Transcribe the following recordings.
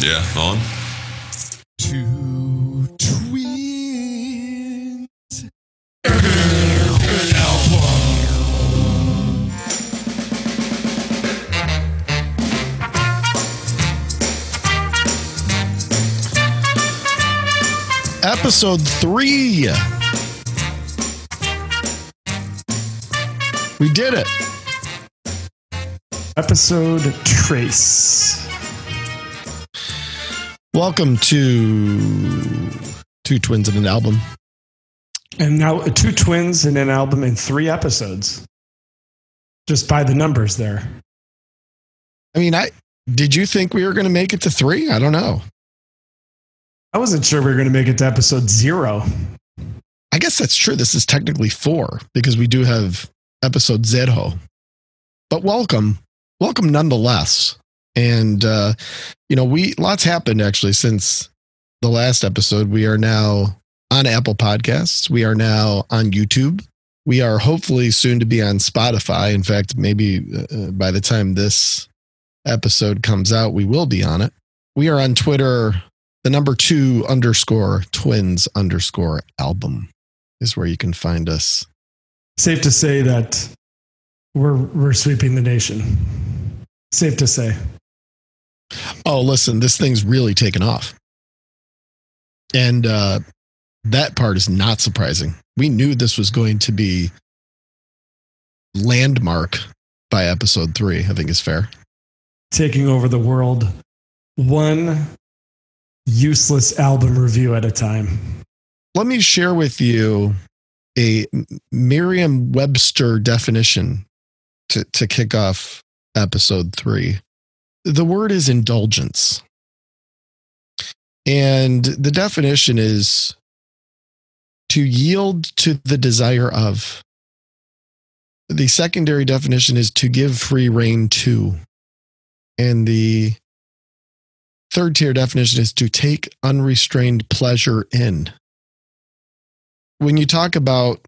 Yeah, on. Two twins. Episode three. We did it. Episode Trace. Welcome to Two Twins in an Album. And now two twins in an album in three episodes. Just by the numbers there. I mean, I did you think we were going to make it to three? I don't know. I wasn't sure we were going to make it to episode zero. I guess that's true. This is technically four because we do have episode Zero. But welcome, welcome nonetheless. And uh, you know, we lots happened actually since the last episode. We are now on Apple Podcasts. We are now on YouTube. We are hopefully soon to be on Spotify. In fact, maybe uh, by the time this episode comes out, we will be on it. We are on Twitter. The number two underscore twins underscore album is where you can find us. Safe to say that we're we're sweeping the nation. Safe to say. Oh, listen, this thing's really taken off. And uh, that part is not surprising. We knew this was going to be landmark by episode three, I think is fair. Taking over the world one useless album review at a time. Let me share with you a Merriam Webster definition to, to kick off episode three. The word is indulgence. And the definition is to yield to the desire of. The secondary definition is to give free rein to. And the third tier definition is to take unrestrained pleasure in. When you talk about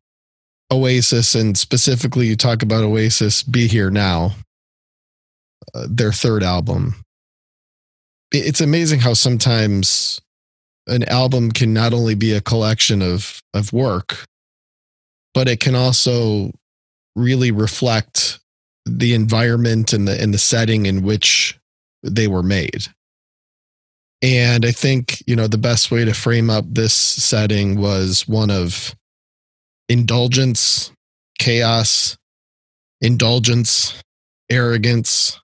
Oasis, and specifically you talk about Oasis Be Here Now, their third album, it's amazing how sometimes an album can not only be a collection of, of work, but it can also really reflect the environment and the and the setting in which they were made. And I think, you know, the best way to frame up this setting was one of indulgence, chaos, indulgence, arrogance,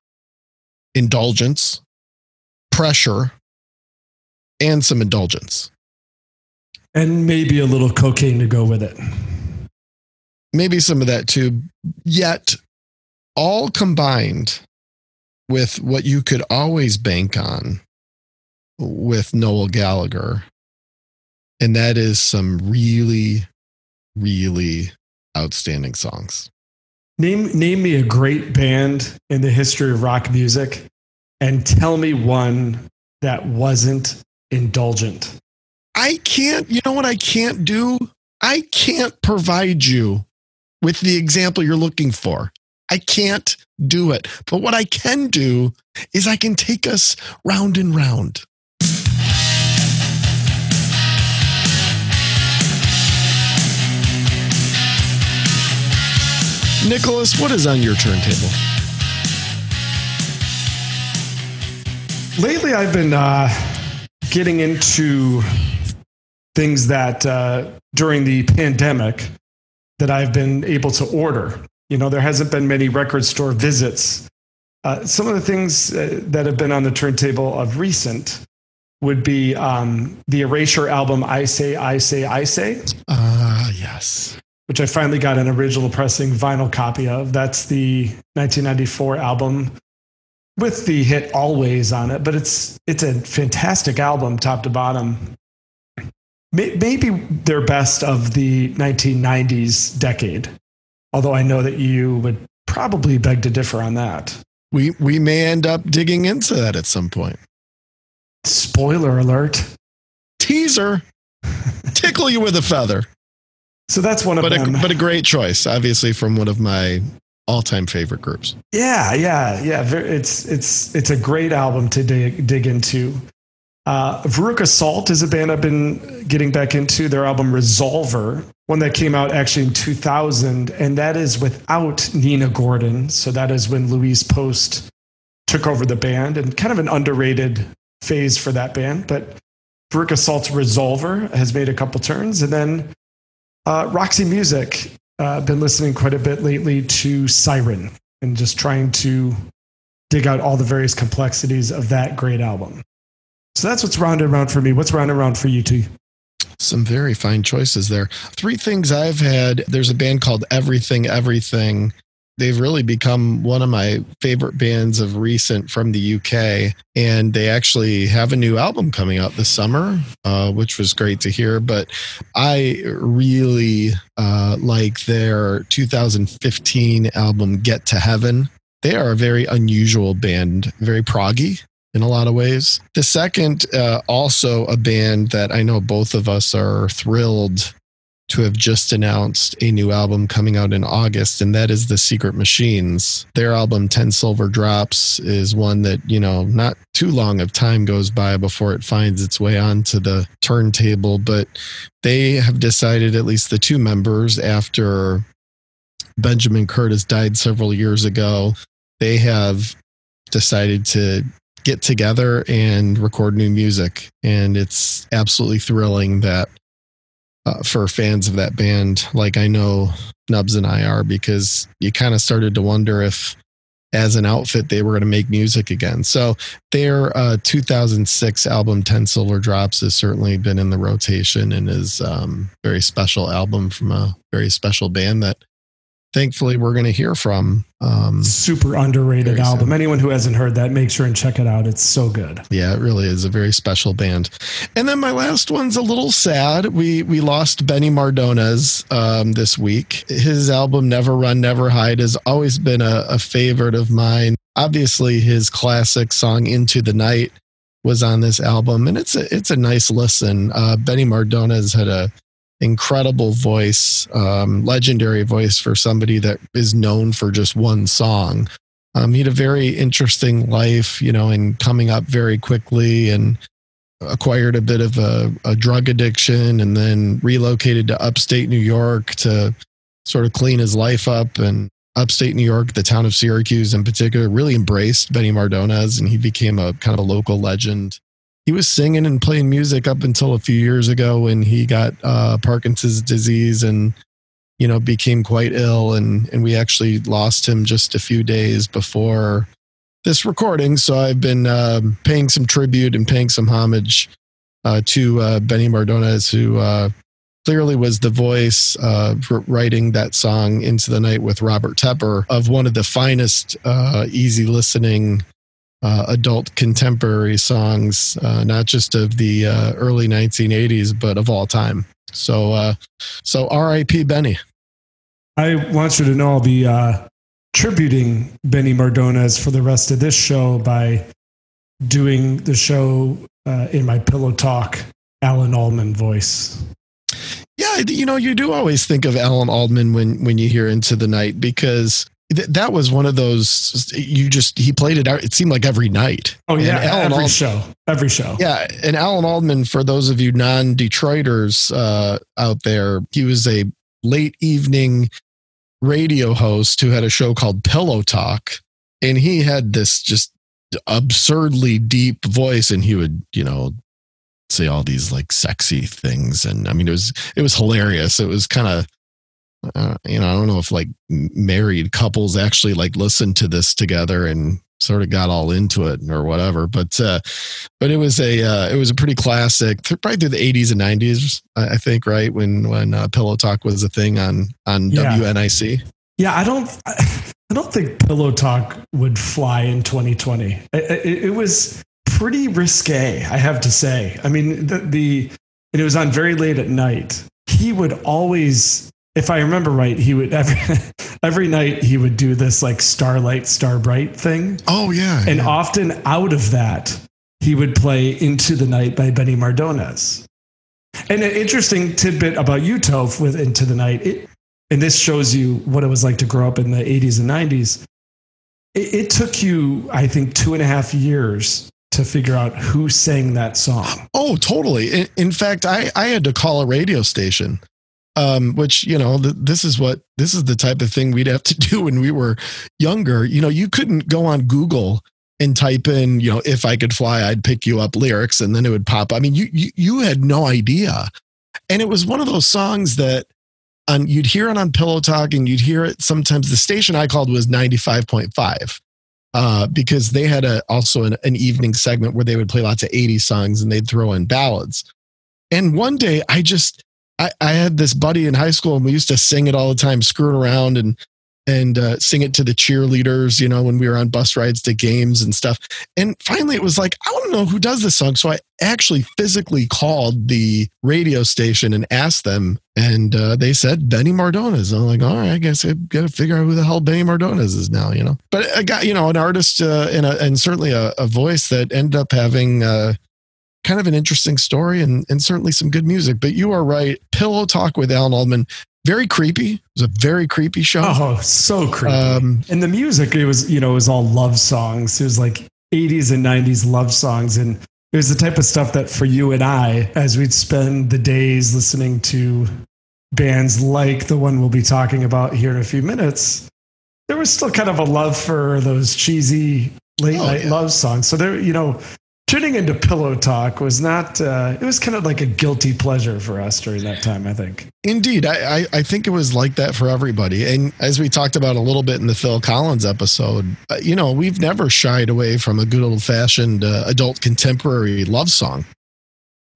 indulgence, pressure, and some indulgence. And maybe a little cocaine to go with it. Maybe some of that too. Yet, all combined with what you could always bank on with Noel Gallagher. And that is some really, really outstanding songs. Name name me a great band in the history of rock music and tell me one that wasn't indulgent. I can't, you know what I can't do? I can't provide you with the example you're looking for. I can't do it. But what I can do is I can take us round and round. Nicholas, what is on your turntable? Lately, I've been uh, getting into things that uh, during the pandemic that I've been able to order. You know, there hasn't been many record store visits. Uh, some of the things uh, that have been on the turntable of recent would be um, the Erasure album "I Say, I Say, I Say." Ah, yes. Which I finally got an original pressing vinyl copy of. That's the 1994 album with the hit "Always" on it. But it's it's a fantastic album, top to bottom. May- Maybe their best of the 1990s decade. Although I know that you would probably beg to differ on that. We we may end up digging into that at some point. Spoiler alert. Teaser. Tickle you with a feather. So that's one of But a, them. but a great choice, obviously from one of my all-time favorite groups. Yeah, yeah, yeah. It's it's it's a great album to dig, dig into. Uh, Veruca Salt is a band I've been getting back into. Their album Resolver, one that came out actually in 2000, and that is without Nina Gordon. So that is when Louise Post took over the band, and kind of an underrated phase for that band. But Veruca Salt's Resolver has made a couple turns, and then uh, Roxy Music. Uh, been listening quite a bit lately to Siren and just trying to dig out all the various complexities of that great album. So that's what's round and round for me. What's round and round for you, T? Some very fine choices there. Three things I've had. There's a band called Everything Everything. They've really become one of my favorite bands of recent from the UK. And they actually have a new album coming out this summer, uh, which was great to hear. But I really uh, like their 2015 album, Get to Heaven. They are a very unusual band, very proggy in a lot of ways. The second, uh, also a band that I know both of us are thrilled to have just announced a new album coming out in August, and that is The Secret Machines. Their album, 10 Silver Drops, is one that, you know, not too long of time goes by before it finds its way onto the turntable, but they have decided, at least the two members, after Benjamin Curtis died several years ago, they have decided to get together and record new music. And it's absolutely thrilling that uh, for fans of that band, like I know Nubs and I are, because you kind of started to wonder if, as an outfit, they were going to make music again. So their uh, 2006 album, 10 Silver Drops, has certainly been in the rotation and is um, very special album from a very special band that thankfully we're going to hear from. Um, Super underrated album. Soon. Anyone who hasn't heard that, make sure and check it out. It's so good. Yeah, it really is a very special band. And then my last one's a little sad. We we lost Benny Mardones um, this week. His album Never Run, Never Hide has always been a, a favorite of mine. Obviously, his classic song Into the Night was on this album, and it's a it's a nice listen. Uh, Benny Mardones had a incredible voice, um, legendary voice for somebody that is known for just one song. Um, he had a very interesting life, you know, and coming up very quickly and acquired a bit of a, a drug addiction and then relocated to upstate New York to sort of clean his life up. And upstate New York, the town of Syracuse in particular, really embraced Benny Mardones and he became a kind of a local legend he was singing and playing music up until a few years ago when he got uh, Parkinson's disease and you know became quite ill. And and we actually lost him just a few days before this recording. So I've been uh, paying some tribute and paying some homage uh, to uh, Benny Mardones who uh, clearly was the voice uh, writing that song into the night with Robert Tepper of one of the finest easy listening uh, adult contemporary songs, uh, not just of the uh, early 1980s, but of all time. So, uh, so R.I.P. Benny. I want you to know I'll be uh, tributing Benny Mardones for the rest of this show by doing the show uh, in my pillow talk Alan Almond voice. Yeah, you know, you do always think of Alan Almond when when you hear Into the Night because th- that was one of those you just he played it out it seemed like every night. Oh yeah. Alan every show. Every show. Yeah and alan almond for those of you non-detroiters uh, out there he was a late evening radio host who had a show called pillow talk and he had this just absurdly deep voice and he would you know say all these like sexy things and i mean it was it was hilarious. It was kind of uh, you know, I don't know if like married couples actually like listened to this together and sort of got all into it or whatever. But uh, but it was a uh, it was a pretty classic, probably through the 80s and 90s, I think, right when when uh, Pillow Talk was a thing on on yeah. WNIC. Yeah, I don't I don't think Pillow Talk would fly in 2020. It, it, it was pretty risque, I have to say. I mean, the, the and it was on very late at night. He would always if I remember right, he would every every night he would do this like Starlight Starbright thing. Oh yeah. And yeah. often out of that, he would play Into the Night by Benny Mardones. And an interesting tidbit about you, Toph, with Into the Night, it, and this shows you what it was like to grow up in the 80s and 90s. It, it took you, I think, two and a half years to figure out who sang that song. Oh, totally. In, in fact, I, I had to call a radio station, um, which, you know, th- this is what, this is the type of thing we'd have to do when we were younger. You know, you couldn't go on Google and type in, you know, if I could fly, I'd pick you up lyrics and then it would pop. I mean, you, you, you had no idea. And it was one of those songs that on, you'd hear it on Pillow Talk and you'd hear it sometimes. The station I called was 95.5 uh, because they had a, also an, an evening segment where they would play lots of 80s songs and they'd throw in ballads. And one day I just, I, I had this buddy in high school and we used to sing it all the time, screwing around and and uh, sing it to the cheerleaders, you know, when we were on bus rides to games and stuff. And finally, it was like, I want to know who does this song. So I actually physically called the radio station and asked them, and uh, they said Benny Mardones. I'm like, all right, I guess I got to figure out who the hell Benny Mardones is now, you know. But I got, you know, an artist uh, and, a, and certainly a, a, voice that ended up having uh, kind of an interesting story and, and certainly some good music. But you are right. Pillow Talk with Alan Almond very creepy. It was a very creepy show. Oh, so creepy. Um, and the music, it was, you know, it was all love songs. It was like 80s and 90s love songs. And it was the type of stuff that for you and I, as we'd spend the days listening to bands like the one we'll be talking about here in a few minutes, there was still kind of a love for those cheesy late oh, night yeah. love songs. So there, you know, tuning into pillow talk was not uh, it was kind of like a guilty pleasure for us during that time i think. Indeed I, I, I think it was like that for everybody. And as we talked about a little bit in the phil collins episode uh, you know we've never shied away from a good old fashioned uh, adult contemporary love song.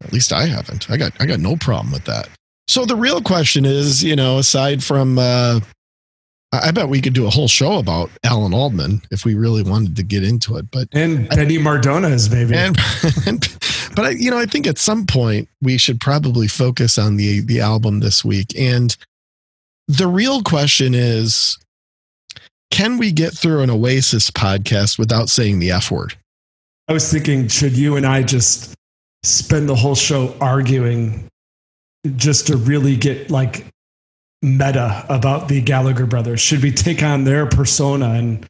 At least i haven't. I got i got no problem with that. So the real question is you know aside from uh, I bet we could do a whole show about Alan Almond if we really wanted to get into it. But and Benny Mardones, maybe. And, and but I, you know, I think at some point we should probably focus on the the album this week. And the real question is, can we get through an Oasis podcast without saying the F word? I was thinking, should you and I just spend the whole show arguing just to really get like meta about the Gallagher brothers? Should we take on their persona and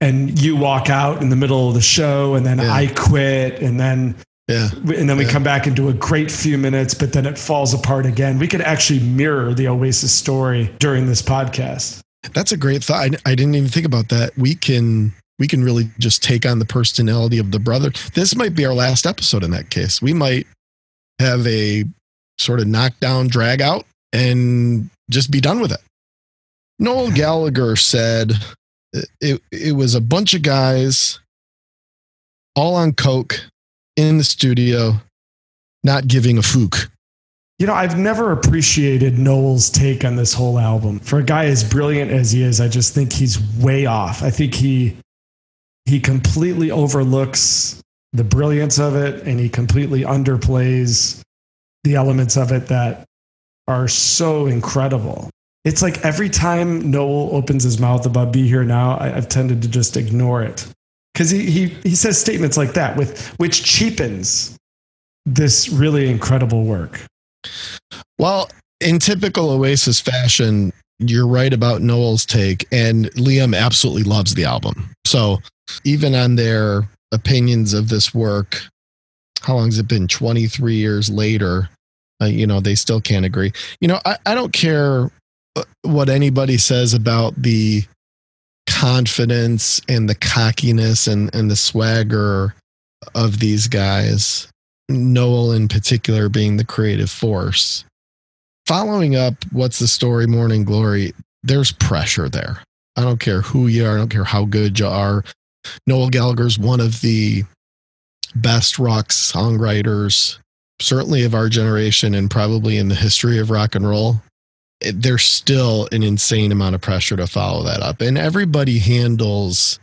and you walk out in the middle of the show and then yeah. I quit and then yeah. And then we yeah. come back and do a great few minutes, but then it falls apart again. We could actually mirror the Oasis story during this podcast. That's a great thought. I, I didn't even think about that. We can we can really just take on the personality of the brother. This might be our last episode in that case. We might have a sort of knockdown drag out and just be done with it. Noel Gallagher said it, it was a bunch of guys all on coke in the studio, not giving a fook. You know, I've never appreciated Noel's take on this whole album. For a guy as brilliant as he is, I just think he's way off. I think he he completely overlooks the brilliance of it and he completely underplays the elements of it that are so incredible. It's like every time Noel opens his mouth about Be Here Now, I, have tended to just ignore it. Because he, he, he says statements like that, with, which cheapens this really incredible work. Well, in typical Oasis fashion, you're right about Noel's take, and Liam absolutely loves the album. So even on their opinions of this work, how long has it been? 23 years later, uh, you know, they still can't agree. You know, I, I don't care what anybody says about the confidence and the cockiness and, and the swagger of these guys, Noel in particular being the creative force. Following up, what's the story, Morning Glory? There's pressure there. I don't care who you are, I don't care how good you are. Noel Gallagher's one of the best rock songwriters certainly of our generation and probably in the history of rock and roll, it, there's still an insane amount of pressure to follow that up. And everybody handles,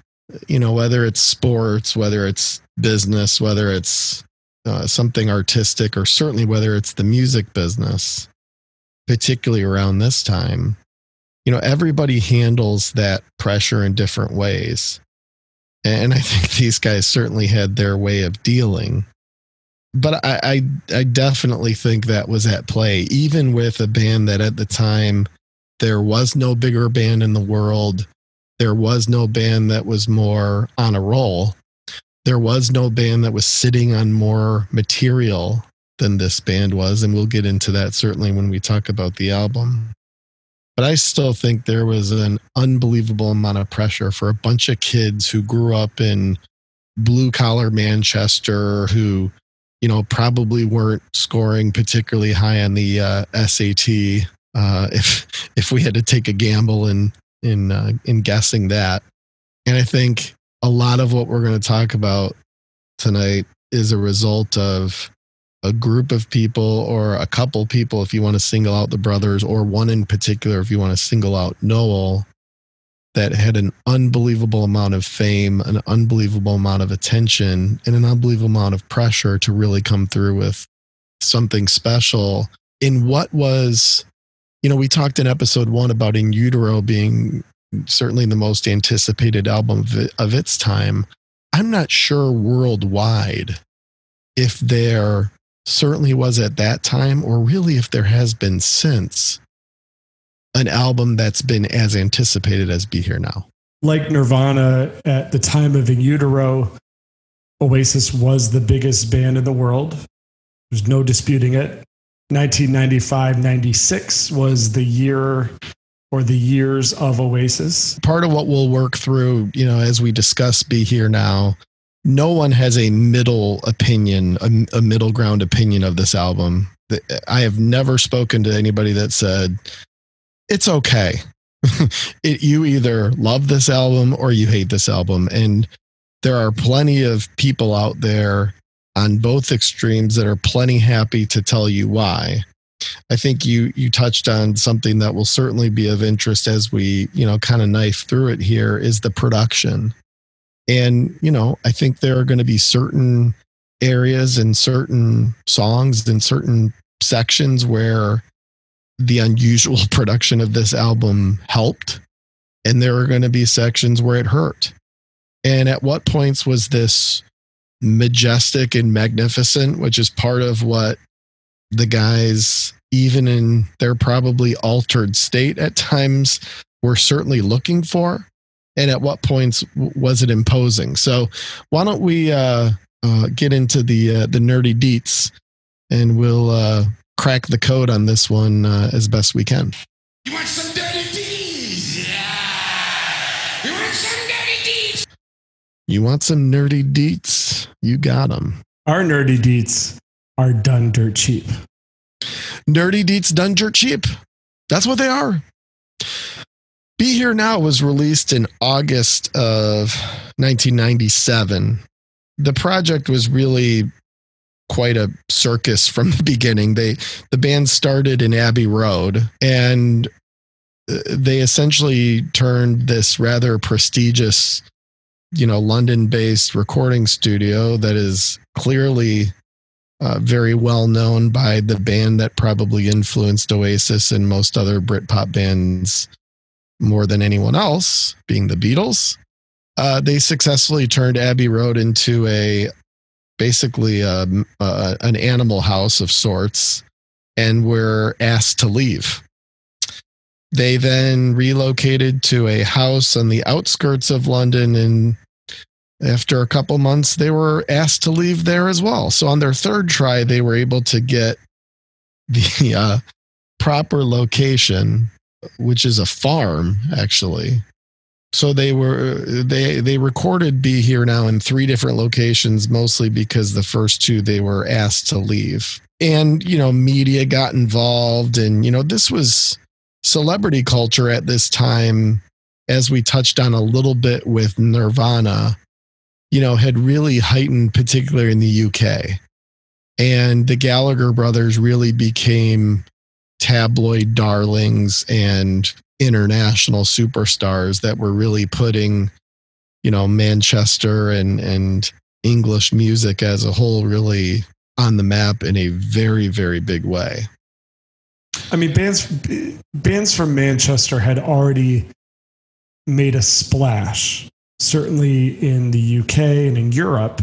you know, whether it's sports, whether it's business, whether it's uh, something artistic, or certainly whether it's the music business, particularly around this time, you know, everybody handles that pressure in different ways. And I think these guys certainly had their way of dealing but I, I, I definitely think that was at play, even with a band that at the time there was no bigger band in the world. There was no band that was more on a roll. there was no band that was sitting on more material than this band was. And we'll get into that certainly when we talk about the album. But I still think there was an unbelievable amount of pressure for a bunch of kids who grew up in blue collar Manchester who, you know, probably weren't scoring particularly high on the uh, SAT. Uh, if if we had to take a gamble in in uh, in guessing that, and I think a lot of what we're going to talk about tonight is a result of a group of people or a couple people if you want to single out the brothers or one in particular if you want to single out Noel that had an unbelievable amount of fame, an unbelievable amount of attention, and an unbelievable amount of pressure to really come through with something special in what was, you know, we talked in episode one about In Utero being certainly the most anticipated album of, it, of its time. I'm not sure worldwide if there certainly was at that time, or really if there has been since, an album that's been as anticipated as Be Here Now. Like Nirvana at the time of In Utero, Oasis was the biggest band in the world. There's no disputing it. 1995 96 was the year or the years of Oasis. Part of what we'll work through, you know, as we discuss Be Here Now, no one has a middle opinion, a, a middle ground opinion of this album. I have never spoken to anybody that said, it's okay. it, you either love this album or you hate this album. And there are plenty of people out there on both extremes that are plenty happy to tell you why. I think you you touched on something that will certainly be of interest as we, you know, kind of knife through it here is the production. And, you know, I think there are going to be certain areas and certain songs and certain sections where the unusual production of this album helped. And there are going to be sections where it hurt. And at what points was this majestic and magnificent, which is part of what the guys, even in their probably altered state at times, were certainly looking for? And at what points was it imposing? So, why don't we uh, uh, get into the uh, the nerdy deets, and we'll uh, crack the code on this one uh, as best we can. You want some dirty deeds? Yeah. You want some dirty deeds? You want some nerdy deets? You got them. Our nerdy deets are done dirt cheap. Nerdy deets done dirt cheap. That's what they are. Be Here Now was released in August of 1997. The project was really quite a circus from the beginning. They the band started in Abbey Road and uh, they essentially turned this rather prestigious you know London-based recording studio that is clearly uh, very well known by the band that probably influenced Oasis and most other Britpop bands more than anyone else, being the Beatles. Uh, they successfully turned Abbey Road into a basically a, a, an animal house of sorts and were asked to leave. They then relocated to a house on the outskirts of London and after a couple months they were asked to leave there as well. So on their third try they were able to get the uh, proper location which is a farm actually so they were uh, they they recorded be here now in three different locations mostly because the first two they were asked to leave. And you know media got involved and you know this was celebrity culture at this time as we touched on a little bit with nirvana you know had really heightened particularly in the UK and the Gallagher brothers really became tabloid darlings and international superstars that were really putting, you know, Manchester and and English music as a whole really on the map in a very very big way. I mean, bands bands from Manchester had already made a splash, certainly in the UK and in Europe,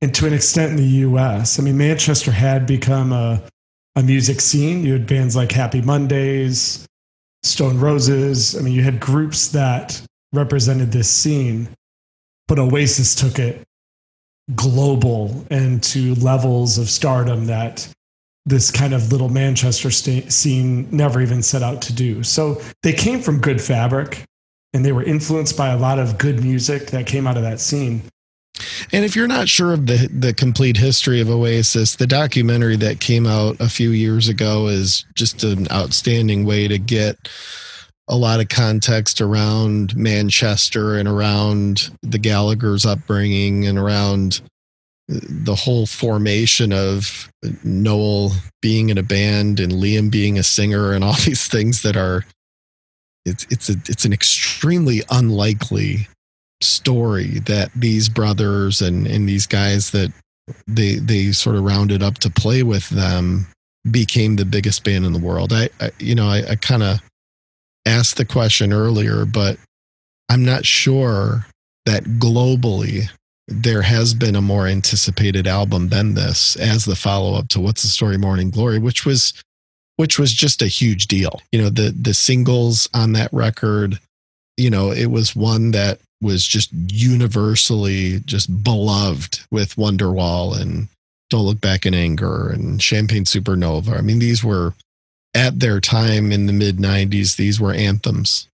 and to an extent in the US. I mean, Manchester had become a a music scene. You had bands like Happy Mondays, Stone Roses. I mean, you had groups that represented this scene, but Oasis took it global and to levels of stardom that this kind of little Manchester st- scene never even set out to do. So they came from good fabric and they were influenced by a lot of good music that came out of that scene. And if you're not sure of the the complete history of Oasis, the documentary that came out a few years ago is just an outstanding way to get a lot of context around Manchester and around the Gallagher's upbringing and around the whole formation of Noel being in a band and Liam being a singer and all these things that are it's it's a, it's an extremely unlikely story that these brothers and and these guys that they they sort of rounded up to play with them became the biggest band in the world. I, I you know I, I kind of asked the question earlier, but I'm not sure that globally there has been a more anticipated album than this as the follow up to What's the Story Morning Glory, which was which was just a huge deal. You know, the the singles on that record, you know, it was one that was just universally just beloved with Wonderwall and Don't Look Back in Anger and Champagne Supernova. I mean, these were at their time in the mid 90s, these were anthems.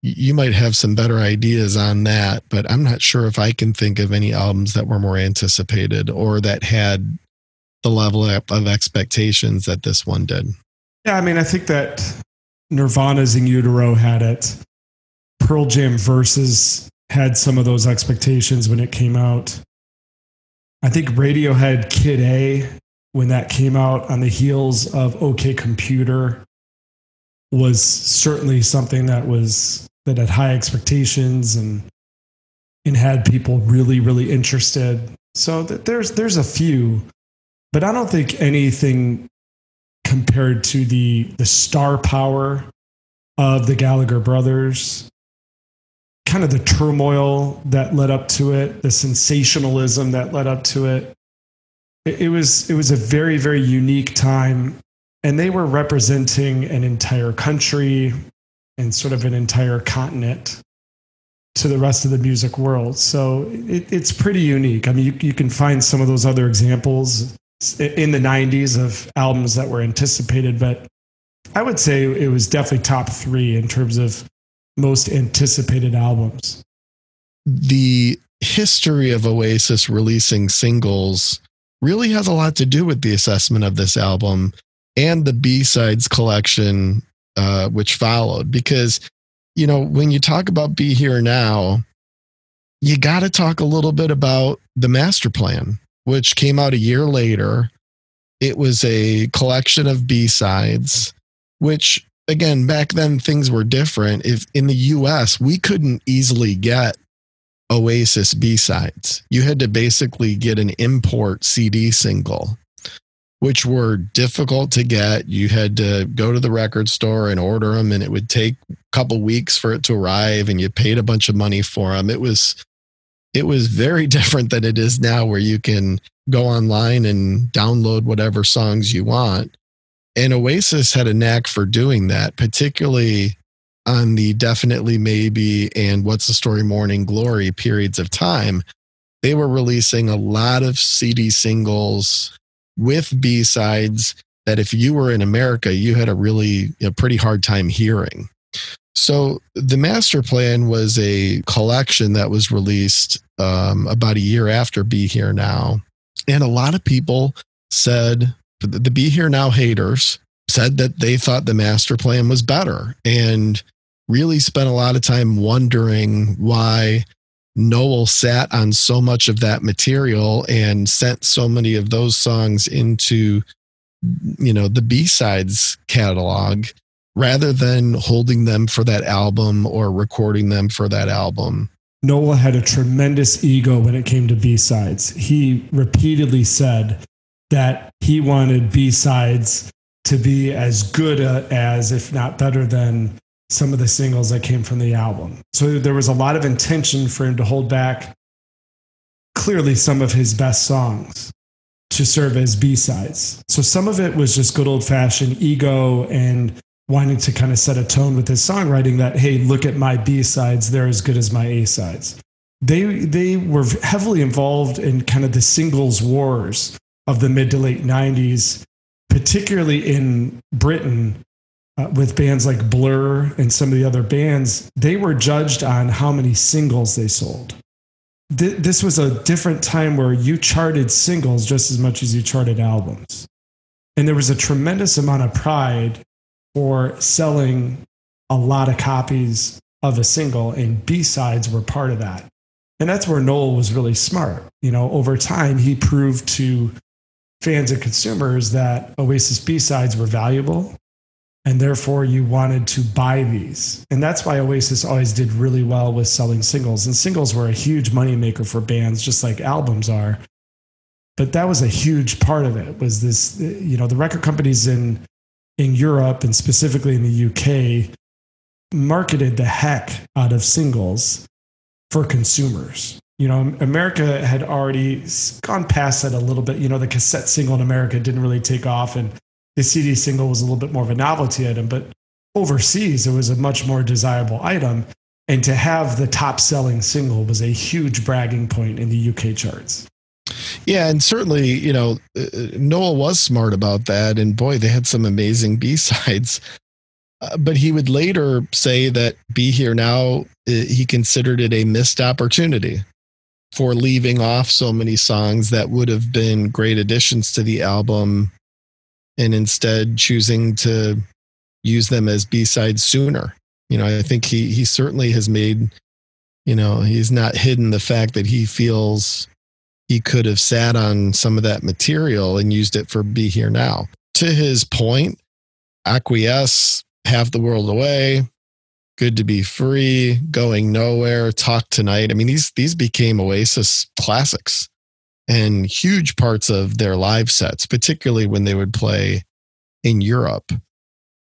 You might have some better ideas on that, but I'm not sure if I can think of any albums that were more anticipated or that had the level of expectations that this one did. Yeah, I mean, I think that Nirvana's In Utero had it. Pearl Jam Versus had some of those expectations when it came out. I think Radiohead Kid A when that came out on the heels of OK Computer was certainly something that was that had high expectations and and had people really really interested. So there's there's a few, but I don't think anything compared to the the star power of the Gallagher brothers kind of the turmoil that led up to it, the sensationalism that led up to it, it was it was a very very unique time. And they were representing an entire country and sort of an entire continent to the rest of the music world. So it, it's pretty unique. I mean you, you can find some of those other examples in the 90s of albums that were anticipated but i would say it was definitely top three in terms of most anticipated albums. The history of oasis releasing singles really has a lot to do with the assessment of this album and the B-sides collection uh, which followed. Because you know when you talk about be here now you got to talk a little bit about the master plan which came out a year later. It was a collection of b-sides which again back then things were different if in the us we couldn't easily get Oasis B sides. You had to basically get an import CD single, which were difficult to get. You had to go to the record store and order them, and it would take a couple weeks for it to arrive, and you paid a bunch of money for them. It was it was very different than it is now, where you can go online and download whatever songs you want. And Oasis had a knack for doing that, particularly on the definitely maybe and what's the story morning glory periods of time. They were releasing a lot of cd singles with b-sides that if you were in america you had a really a pretty hard time hearing. So the master plan was a collection that was released um, about a year after be here now. And a lot of people said the be here now haters said that they thought the master plan was better and really spent a lot of time wondering why Noel sat on so much of that material and sent so many of those songs into you know the B-sides catalog rather than holding them for that album or recording them for that album. Noel had a tremendous ego when it came to B-sides. He repeatedly said that he wanted B-sides to be as good uh, as if not better than some of the singles that came from the album. So there was a lot of intention for him to hold back clearly some of his best songs to serve as B-sides. So some of it was just good old fashioned ego and wanting to kind of set a tone with his songwriting that, hey, look at my B-sides, they're as good as my A-sides. they they were heavily involved in kind of the singles wars of the mid to late 90s, particularly in Britain uh, with bands like Blur and some of the other bands. They were judged on how many singles they sold. Th- this was a different time where you charted singles just as much as you charted albums. And there was a tremendous amount of pride for selling a lot of copies of a single, and B sides were part of that. And that's where Noel was really smart. You know, over time, he proved to fans and consumers that Oasis B sides were valuable. And therefore, you wanted to buy these. And that's why Oasis always did really well with selling singles. And singles were a huge moneymaker for bands, just like albums are. But that was a huge part of it, was this, you know, the record companies in, in Europe and specifically in the UK marketed the heck out of singles for consumers. You know, America had already gone past that a little bit. You know, the cassette single in America didn't really take off, and the CD single was a little bit more of a novelty item. But overseas, it was a much more desirable item. And to have the top selling single was a huge bragging point in the UK charts. Yeah, and certainly, you know, uh, Noel was smart about that. And boy, they had some amazing B sides. Uh, but he would later say that Be Here Now, uh, he considered it a missed opportunity for leaving off so many songs that would have been great additions to the album and instead choosing to use them as B-sides sooner. You know, I think he he certainly has made, you know, he's not hidden the fact that he feels he could have sat on some of that material and used it for Be Here Now. To his point, Acquiesce half the world away, good to be free, going nowhere, talk tonight. I mean, these these became Oasis classics and huge parts of their live sets, particularly when they would play in Europe.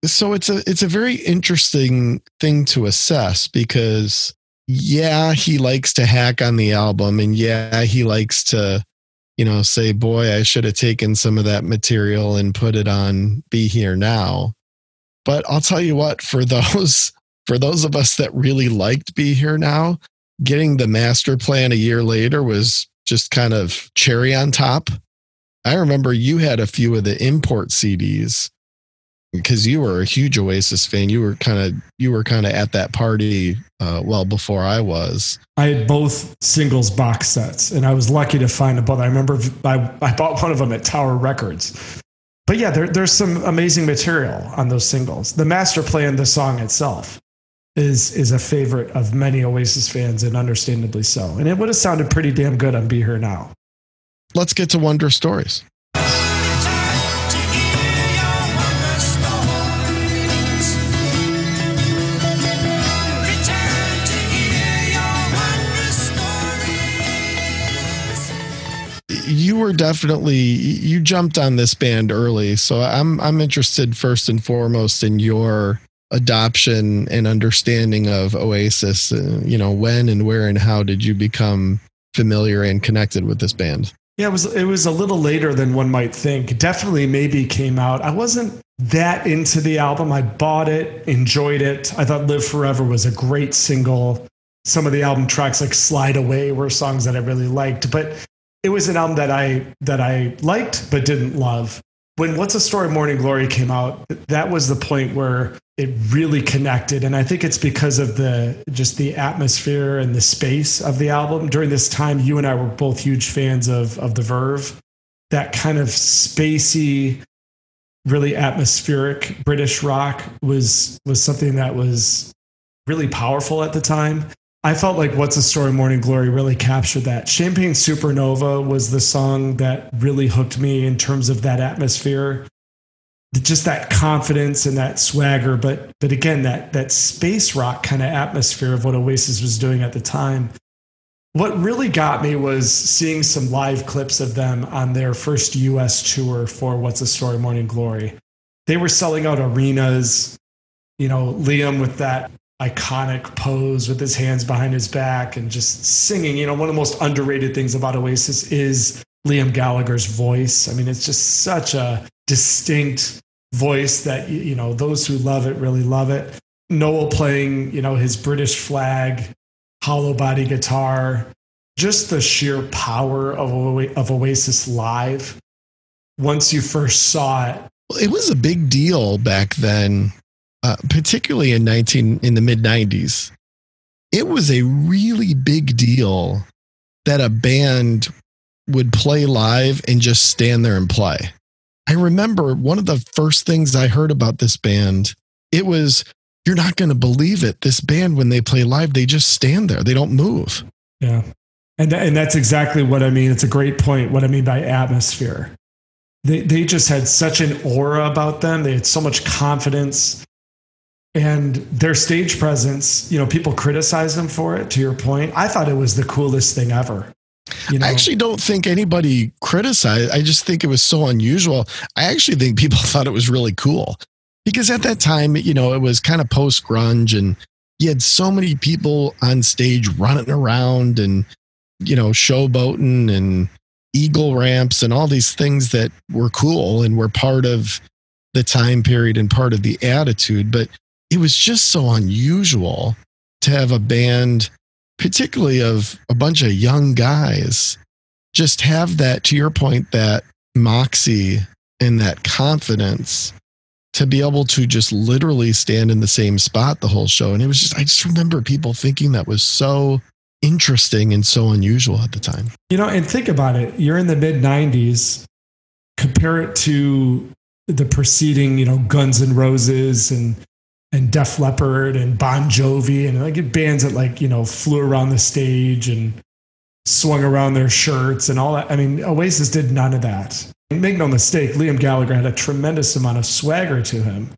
So it's a it's a very interesting thing to assess because yeah, he likes to hack on the album and yeah, he likes to you know say boy, I should have taken some of that material and put it on Be Here Now. But I'll tell you what, for those for those of us that really liked Be Here Now, getting the master plan a year later was just kind of cherry on top. I remember you had a few of the import CDs because you were a huge Oasis fan. You were kind of you were kind of at that party uh, well before I was. I had both singles box sets, and I was lucky to find a both. I remember I, I bought one of them at Tower Records, but yeah, there, there's some amazing material on those singles. The master plan, the song itself, is is a favorite of many Oasis fans, and understandably so. And it would have sounded pretty damn good on Be Here Now. Let's get to Wonder Stories. you were definitely you jumped on this band early, so I'm I'm interested first and foremost in your adoption and understanding of Oasis. Uh, you know, when and where and how did you become familiar and connected with this band? Yeah, it was it was a little later than one might think. Definitely, maybe came out. I wasn't that into the album. I bought it, enjoyed it. I thought "Live Forever" was a great single. Some of the album tracks, like "Slide Away," were songs that I really liked. But it was an album that I that I liked but didn't love. When What's a Story Morning Glory came out, that was the point where it really connected and I think it's because of the just the atmosphere and the space of the album. During this time you and I were both huge fans of of The Verve. That kind of spacey really atmospheric British rock was was something that was really powerful at the time. I felt like What's a Story Morning Glory really captured that. Champagne Supernova was the song that really hooked me in terms of that atmosphere. Just that confidence and that swagger, but but again, that that space rock kind of atmosphere of what Oasis was doing at the time. What really got me was seeing some live clips of them on their first US tour for What's a Story Morning Glory. They were selling out arenas, you know, Liam with that iconic pose with his hands behind his back and just singing. You know, one of the most underrated things about Oasis is Liam Gallagher's voice. I mean, it's just such a distinct voice that, you know, those who love it really love it. Noel playing, you know, his British flag hollow body guitar, just the sheer power of, of Oasis live. Once you first saw it, it was a big deal back then, uh, particularly in nineteen in the mid '90s. It was a really big deal that a band would play live and just stand there and play. I remember one of the first things I heard about this band. It was you're not going to believe it. This band, when they play live, they just stand there. They don't move. Yeah. And, and that's exactly what I mean. It's a great point. What I mean by atmosphere. They, they just had such an aura about them. They had so much confidence and their stage presence, you know, people criticize them for it to your point. I thought it was the coolest thing ever. You know? I actually don't think anybody criticized. I just think it was so unusual. I actually think people thought it was really cool because at that time, you know, it was kind of post grunge and you had so many people on stage running around and, you know, showboating and eagle ramps and all these things that were cool and were part of the time period and part of the attitude. But it was just so unusual to have a band, particularly of a bunch of young guys, just have that, to your point, that moxie and that confidence to be able to just literally stand in the same spot the whole show. And it was just, I just remember people thinking that was so interesting and so unusual at the time. You know, and think about it. You're in the mid 90s, compare it to the preceding, you know, Guns N' Roses and and Def Leppard and Bon Jovi and like bands that like, you know, flew around the stage and swung around their shirts and all that. I mean, Oasis did none of that. Make no mistake, Liam Gallagher had a tremendous amount of swagger to him,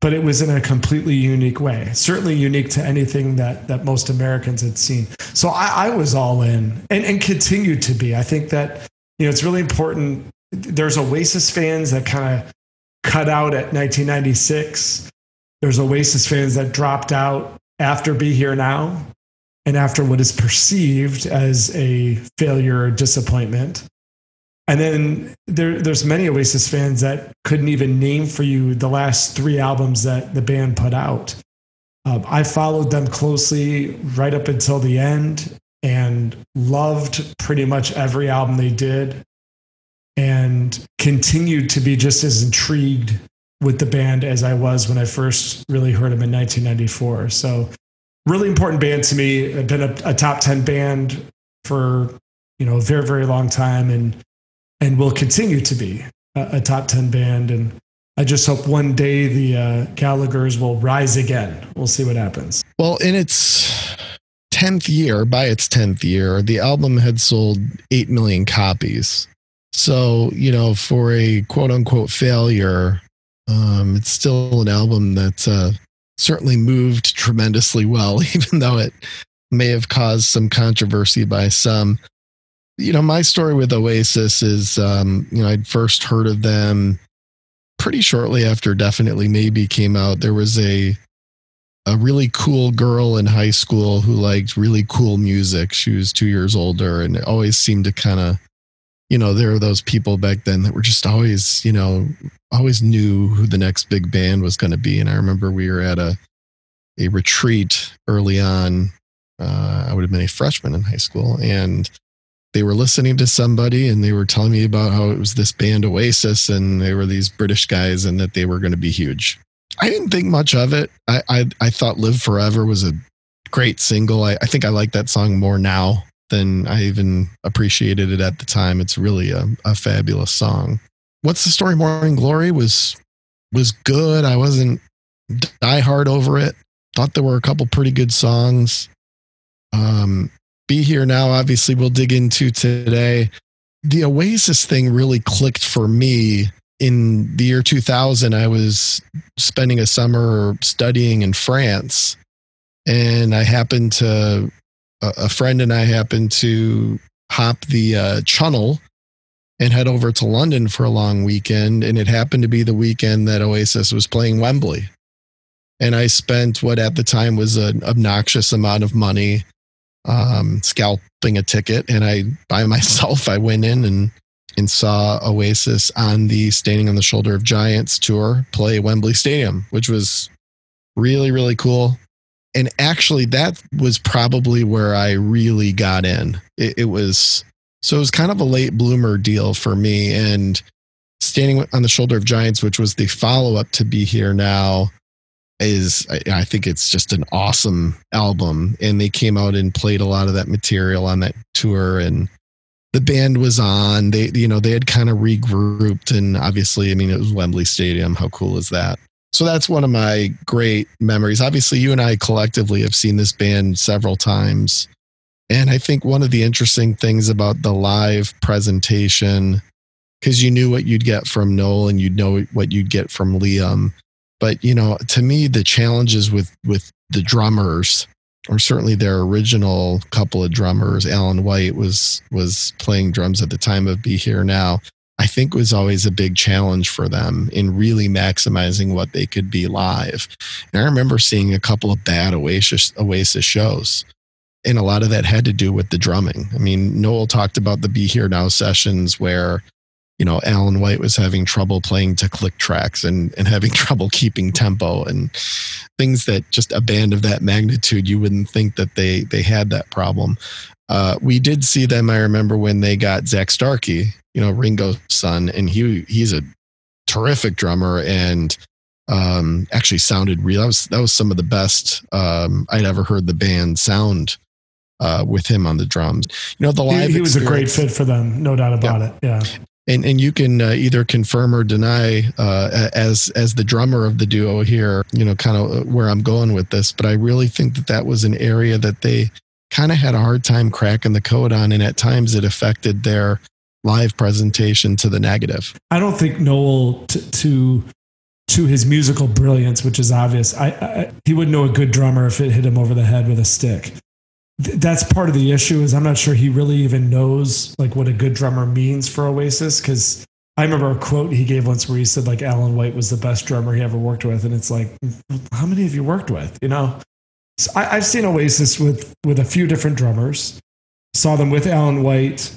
but it was in a completely unique way. Certainly unique to anything that that most Americans had seen. So I, I was all in and, and continued to be. I think that you know it's really important. There's Oasis fans that kind of cut out at 1996. There's Oasis fans that dropped out after Be Here Now and after what is perceived as a failure or disappointment. And then there, there's many Oasis fans that couldn't even name for you the last three albums that the band put out. Um, I followed them closely right up until the end and loved pretty much every album they did and continued to be just as intrigued with the band as I was when I first really heard them in 1994. So, really important band to me. I've been a, a top 10 band for you know a very very long time and and will continue to be a, a top 10 band. And I just hope one day the uh, Gallagher's will rise again. We'll see what happens. Well, in its 10th year, by its 10th year, the album had sold 8 million copies. So, you know, for a quote unquote failure, um, it's still an album that uh, certainly moved tremendously well, even though it may have caused some controversy by some you know, my story with Oasis is, um, you know, I'd first heard of them pretty shortly after Definitely Maybe came out. There was a a really cool girl in high school who liked really cool music. She was two years older, and it always seemed to kind of, you know, there were those people back then that were just always, you know, always knew who the next big band was going to be. And I remember we were at a a retreat early on. Uh, I would have been a freshman in high school, and they were listening to somebody and they were telling me about how it was this band Oasis and they were these British guys and that they were going to be huge. I didn't think much of it. I, I, I thought Live Forever was a great single. I, I think I like that song more now than I even appreciated it at the time. It's really a, a fabulous song. What's the story? Morning Glory was was good. I wasn't die hard over it. Thought there were a couple pretty good songs. Um, be here now, obviously, we'll dig into today. The Oasis thing really clicked for me in the year 2000. I was spending a summer studying in France, and I happened to, a friend and I happened to hop the uh, Channel and head over to London for a long weekend. And it happened to be the weekend that Oasis was playing Wembley. And I spent what at the time was an obnoxious amount of money um, scalping a ticket, and I by myself I went in and and saw Oasis on the Standing on the Shoulder of Giants tour play Wembley Stadium, which was really really cool. And actually that was probably where I really got in. It, it was so it was kind of a late bloomer deal for me. And standing on the shoulder of giants which was the follow up to be here now is I, I think it's just an awesome album. And they came out and played a lot of that material on that tour. And the band was on. They you know they had kind of regrouped. And obviously i mean it was wembley stadium. How cool is that so that's one of my great memories. Obviously you and i collectively have seen this band several times. And i think one of the interesting things about the live presentation because you knew what you'd get from noel and you'd know what you'd get from liam. But you know to me the challenges with with the drummers or certainly their original couple of drummers alan white was was playing drums at the time of be here now i think was always a big challenge for them in really maximizing what they could be live and i remember seeing a couple of bad oasis oasis shows and a lot of that had to do with the drumming i mean noel talked about the be here now sessions where you know, Alan White was having trouble playing to click tracks and, and having trouble keeping tempo and things that just a band of that magnitude, you wouldn't think that they, they had that problem. Uh, we did see them. I remember when they got Zak Starkey, you know, Ringo's son, and he, he's a terrific drummer and, um, actually sounded real. That was, that was some of the best, um, I'd ever heard the band sound, uh, with him on the drums. You know, the live. He, he was a great fit for them, no doubt about yeah. it. Yeah and and you can uh, either confirm or deny uh, as as the drummer of the duo here you know kind of uh, where i'm going with this but i really think that that was an area that they kind of had a hard time cracking the code on and at times it affected their live presentation to the negative. I don't think noel t- to to his musical brilliance which is obvious I, I he wouldn't know a good drummer if it hit him over the head with a stick. That's part of the issue is i'm not sure he really even knows like what a good drummer means for oasis because i remember a quote he gave once where he said like alan white was the best drummer he ever worked with and it's like how many have you worked with? You know I, i've seen oasis with with a few different drummers. Saw them with alan white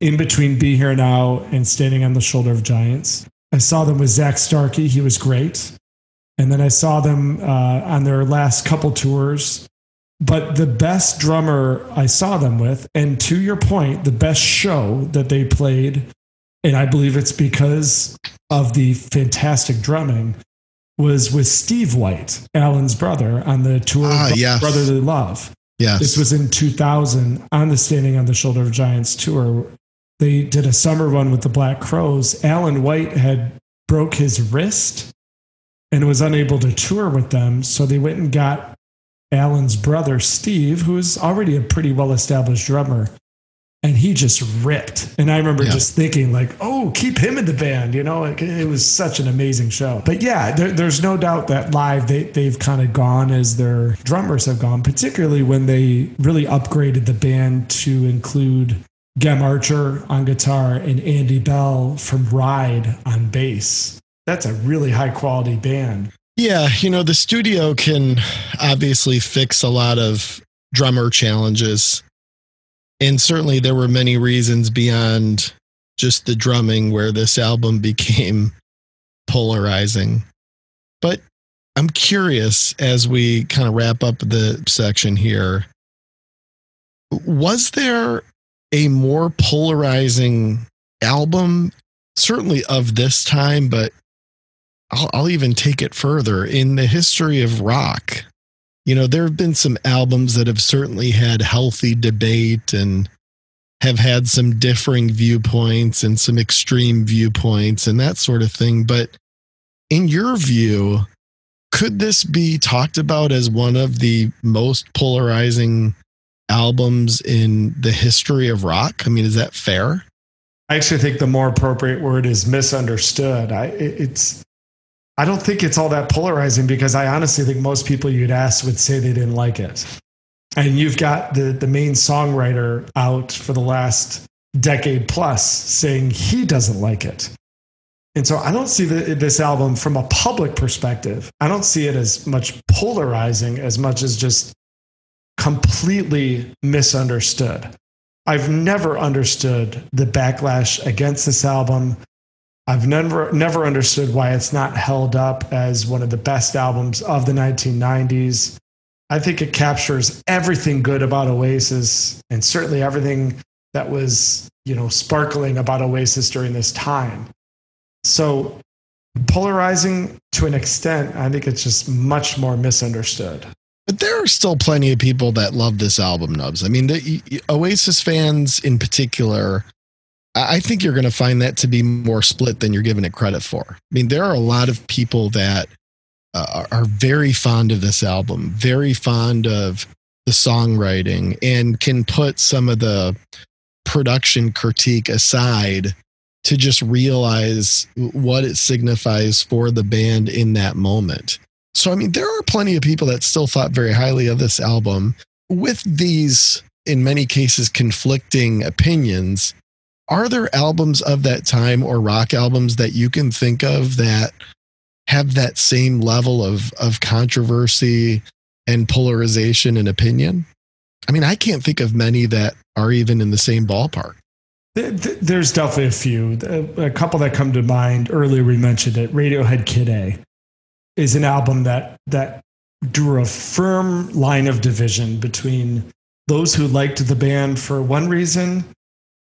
in between be here now and standing on the shoulder of giants. I saw them with Zak starkey he was great. And then i saw them uh, on their last couple tours. But the best drummer I saw them with, and to your point, the best show that they played, and I believe it's because of the fantastic drumming, was with Steve White, Alan's brother, on the tour ah, yes. Brotherly Love. Yes. This was in 2000 on the Standing on the Shoulder of Giants tour. They did a summer run with the Black Crowes. Alan White had broke his wrist and was unable to tour with them. So they went and got Alan's brother, Steve, who's already a pretty well established drummer. And he just ripped. And I remember yeah. just thinking, like, oh, keep him in the band. You know, it, it was such an amazing show. But yeah, there, there's no doubt that live they, they've kind of gone as their drummers have gone, particularly when they really upgraded the band to include Gem Archer on guitar and Andy Bell from Ride on bass. That's a really high quality band. Yeah, you know, the studio can obviously fix a lot of drummer challenges. And certainly there were many reasons beyond just the drumming where this album became polarizing. But I'm curious as we kind of wrap up the section here was there a more polarizing album, certainly of this time, but I'll, I'll even take it further in the history of rock. You know, there have been some albums that have certainly had healthy debate and have had some differing viewpoints and some extreme viewpoints and that sort of thing. But in your view, could this be talked about as one of the most polarizing albums in the history of rock? I mean, is that fair? I actually think the more appropriate word is misunderstood. I, it's I don't think it's all that polarizing because I honestly think most people you'd ask would say they didn't like it. And you've got the, the main songwriter out for the last decade plus saying he doesn't like it. And so I don't see the, this album from a public perspective. I don't see it as much polarizing as much as just completely misunderstood. I've never understood the backlash against this album. I've never never understood why it's not held up as one of the best albums of the 1990s. I think it captures everything good about Oasis and certainly everything that was, you know, sparkling about Oasis during this time. So polarizing to an extent, I think it's just much more misunderstood. But there are still plenty of people that love this album, Nubs. I mean, the Oasis fans in particular, I think you're going to find that to be more split than you're giving it credit for. I mean, there are a lot of people that uh, are very fond of this album, very fond of the songwriting, and can put some of the production critique aside to just realize what it signifies for the band in that moment. So, I mean, there are plenty of people that still thought very highly of this album with these, in many cases, conflicting opinions. Are there albums of that time or rock albums that you can think of that have that same level of, of controversy and polarization and opinion? I mean, I can't think of many that are even in the same ballpark. There's definitely a few. A couple that come to mind. Earlier, we mentioned it. Radiohead Kid A is an album that that drew a firm line of division between those who liked the band for one reason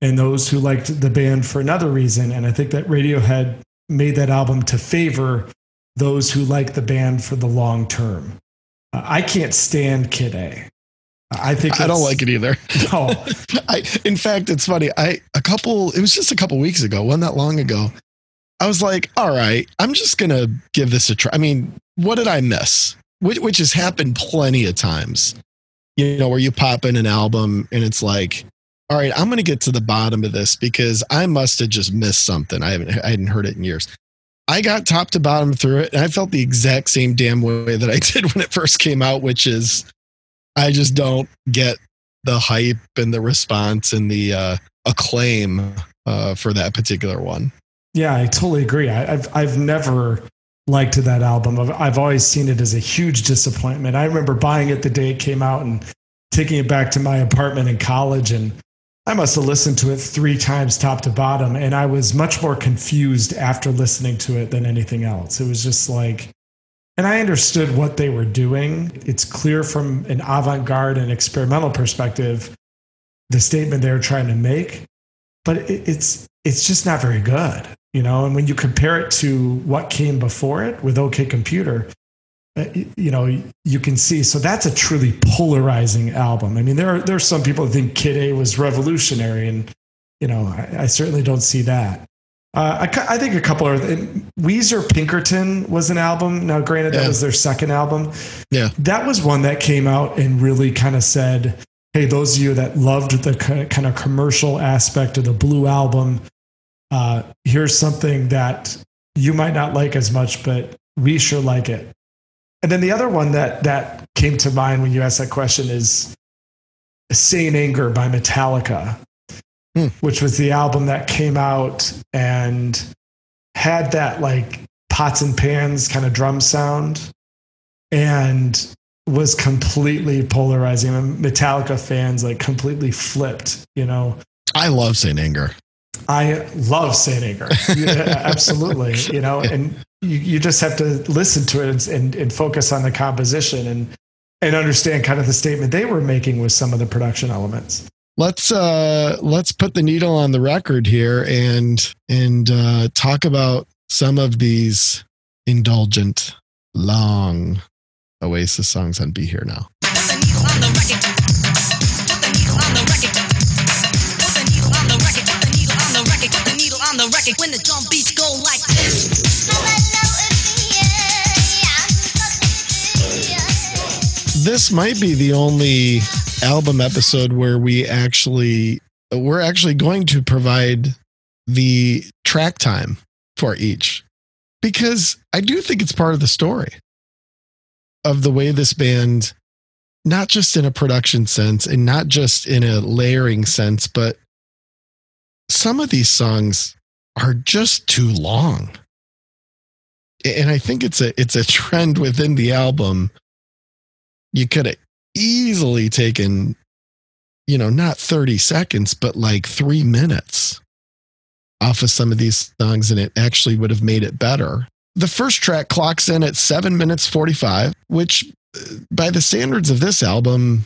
and those who liked the band for another reason. And I think that Radiohead made that album to favor those who like the band for the long term. Uh, I can't stand Kid A. I think I don't like it either. No. I, in fact, it's funny. I a couple. It was just a couple weeks ago, wasn't that long ago. I was like, all right, I'm just gonna give this a try. I mean, what did I miss? Which, which has happened plenty of times. You know, where you pop in an album and it's like, all right, I'm gonna get to the bottom of this because I must have just missed something. I haven't I hadn't heard it in years. I got top to bottom through it, and I felt the exact same damn way that I did when it first came out, which is I just don't get the hype and the response and the uh, acclaim uh, for that particular one. Yeah, I totally agree. I, have I've never liked that album. I've, I've always seen it as a huge disappointment. I remember buying it the day it came out and taking it back to my apartment in college and I must have listened to it three times top to bottom, and I was much more confused after listening to it than anything else. It was just like and I understood what they were doing. It's clear from an avant garde and experimental perspective the statement they were trying to make, but it's it's just not very good, you know. And when you compare it to what came before it with OK Computer, you know you can see. So that's a truly polarizing album. I mean, there are there are some people that think Kid A was revolutionary, and you know I, I certainly don't see that. Uh, I, I, think a couple of Weezer Pinkerton was an album. Now, granted, that was their second album. Yeah, that was one that came out and really kind of said, "Hey, those of you that loved the kind of commercial aspect of the Blue album, uh, here's something that you might not like as much, but we sure like it." And then the other one that that came to mind when you asked that question is "Saint Anger" by Metallica hmm. which was the album that came out and had that like pots and pans kind of drum sound and was completely polarizing. Metallica fans like completely flipped, you know. I love Saint Anger. I love Saint Yeah, absolutely. You know, and you, you just have to listen to it and, and, and focus on the composition and and understand kind of the statement they were making with some of the production elements. Let's uh let's put the needle on the record here and and uh talk about some of these indulgent long oasis songs on be here now when the drum beats go like this. This might be the only album episode where we actually we're actually going to provide the track time for each because I do think it's part of the story of the way this band not just in a production sense and not just in a layering sense but some of these songs are just too long and i think it's a it's a trend within the album you could have easily taken, you know, not 30 seconds, but like three minutes off of some of these songs, and it actually would have made it better. The first track clocks in at seven minutes 45, which uh, by the standards of this album,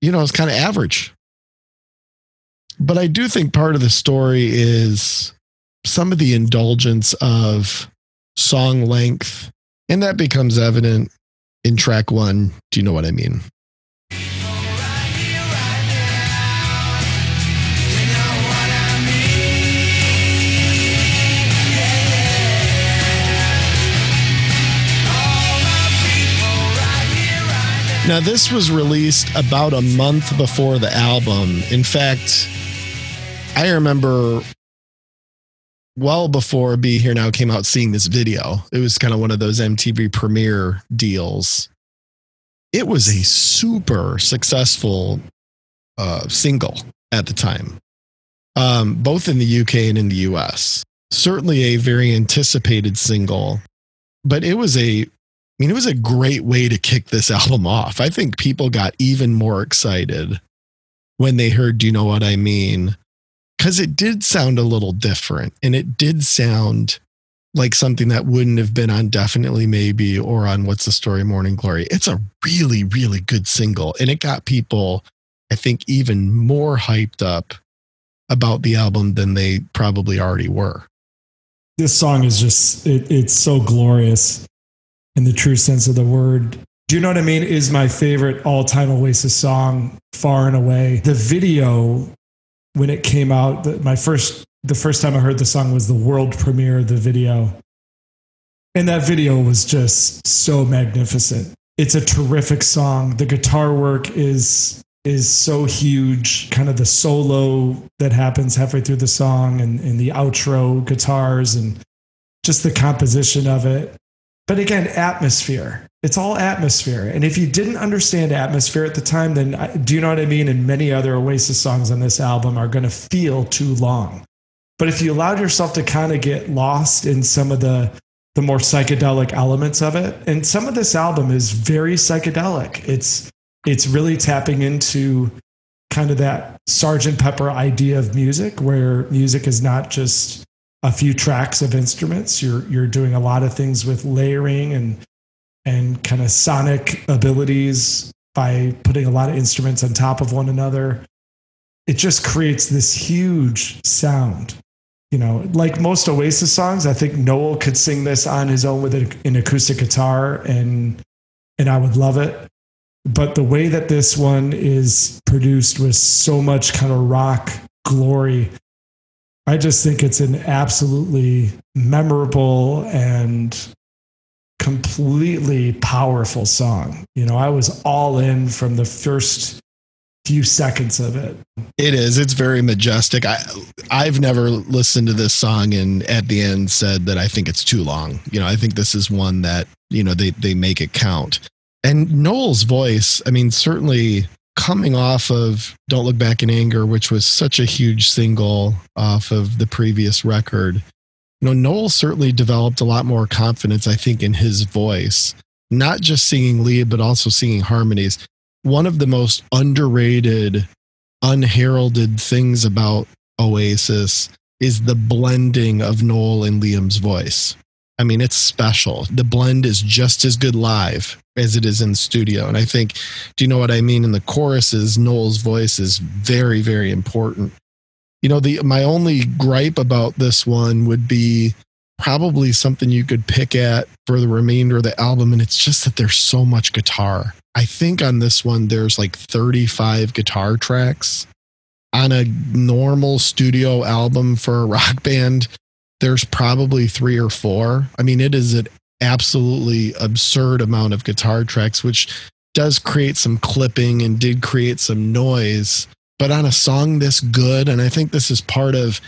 you know, it's kind of average. But I do think part of the story is some of the indulgence of song length, and that becomes evident in track one. Do you know what I mean? Now, this was released about a month before the album. In fact, I remember well before Be Here Now came out seeing this video. It was kind of one of those MTV premiere deals. It was a super successful uh, single at the time, um, both in the UK and in the US. Certainly a very anticipated single, but it was a I mean, it was a great way to kick this album off. I think people got even more excited when they heard Do You Know What I Mean? Because it did sound a little different and it did sound like something that wouldn't have been on Definitely Maybe or on What's the Story Morning Glory. It's a really, really good single. And it got people, I think, even more hyped up about the album than they probably already were. This song is just, it, it's so glorious in the true sense of the word. Do you know what I mean? Is my favorite all time Oasis song, far and away. The video, when it came out, the, my first, the first time I heard the song was the world premiere of the video. And that video was just so magnificent. It's a terrific song. The guitar work is is so huge. Kind of the solo that happens halfway through the song and, and the outro guitars and just the composition of it. But again, atmosphere. It's all atmosphere. And if you didn't understand atmosphere at the time, then uh, do you know what I mean? And many other Oasis songs on this album are going to feel too long. But if you allowed yourself to kind of get lost in some of the the more psychedelic elements of it, and some of this album is very psychedelic. It's it's really tapping into kind of that Sergeant Pepper idea of music, where music is not just a few tracks of instruments. You're you're doing a lot of things with layering and and kind of sonic abilities by putting a lot of instruments on top of one another. It just creates this huge sound. You know, like most Oasis songs, I think Noel could sing this on his own with an acoustic guitar and and I would love it. But the way that this one is produced with so much kind of rock glory I just think it's an absolutely memorable and completely powerful song. You know, I was all in from the first few seconds of it. It is. It's very majestic. I I've never listened to this song and at the end said that I think it's too long. You know, I think this is one that, you know, they they make it count. And Noel's voice, I mean, certainly coming off of Don't Look Back in Anger, which was such a huge single off of the previous record, you know, Noel certainly developed a lot more confidence, I think, in his voice, not just singing lead, but also singing harmonies. One of the most underrated, unheralded things about Oasis is the blending of Noel and Liam's voice. I mean, it's special. The blend is just as good live as it is in studio. And I think, do you know what I mean? In the choruses, Noel's voice is very, very important. You know, the my only gripe about this one would be probably something you could pick at for the remainder of the album, and it's just that there's so much guitar. I think on this one there's like 35 guitar tracks. On a normal studio album for a rock band, there's probably three or four. I mean, it is an absolutely absurd amount of guitar tracks, which does create some clipping and did create some noise. But on a song this good, and I think this is part of,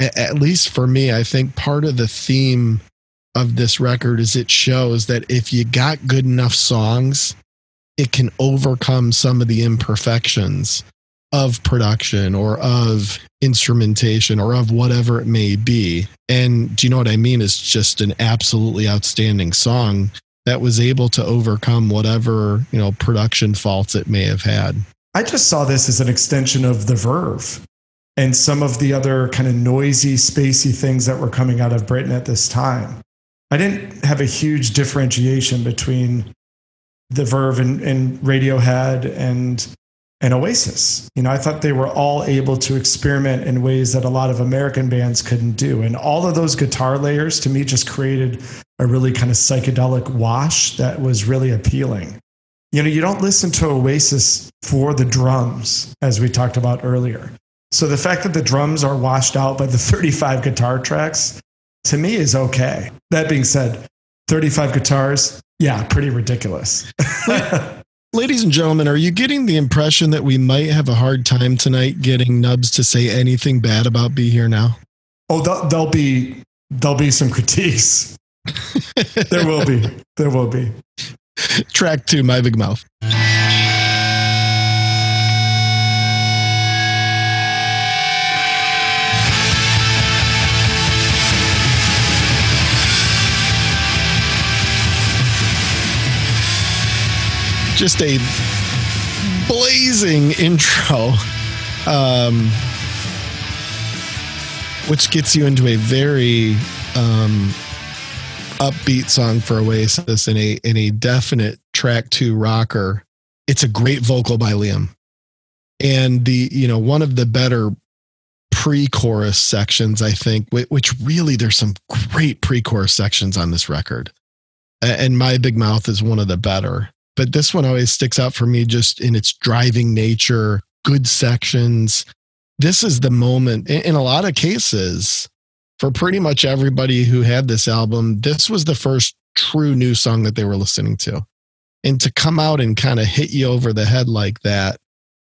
at least for me, I think part of the theme of this record is it shows that if you got good enough songs, it can overcome some of the imperfections of production or of instrumentation or of whatever it may be. And do you know what I mean? It's just an absolutely outstanding song that was able to overcome whatever, you know, production faults it may have had. I just saw this as an extension of the Verve and some of the other kind of noisy, spacey things that were coming out of Britain at this time. I didn't have a huge differentiation between the Verve and, and Radiohead and and Oasis. You know, I thought they were all able to experiment in ways that a lot of American bands couldn't do. And all of those guitar layers to me just created a really kind of psychedelic wash that was really appealing. You know, you don't listen to Oasis for the drums, as we talked about earlier. So the fact that the drums are washed out by the 35 guitar tracks to me is okay. That being said, 35 guitars, yeah, pretty ridiculous. Ladies and gentlemen, are you getting the impression that we might have a hard time tonight getting Nubs to say anything bad about Be Here Now? Oh, there'll, there'll be there'll be some critiques. there will be. There will be. Track two, My Big Mouth. Just a blazing intro, um, which gets you into a very um, upbeat song for Oasis and a in a definite track two rocker. It's a great vocal by Liam. And the, you know, one of the better pre-chorus sections, I think, which really there's some great pre-chorus sections on this record. And My Big Mouth is one of the better. But this one always sticks out for me just in its driving nature, good sections. This is the moment in a lot of cases for pretty much everybody who had this album, this was the first true new song that they were listening to. And to come out and kind of hit you over the head like that,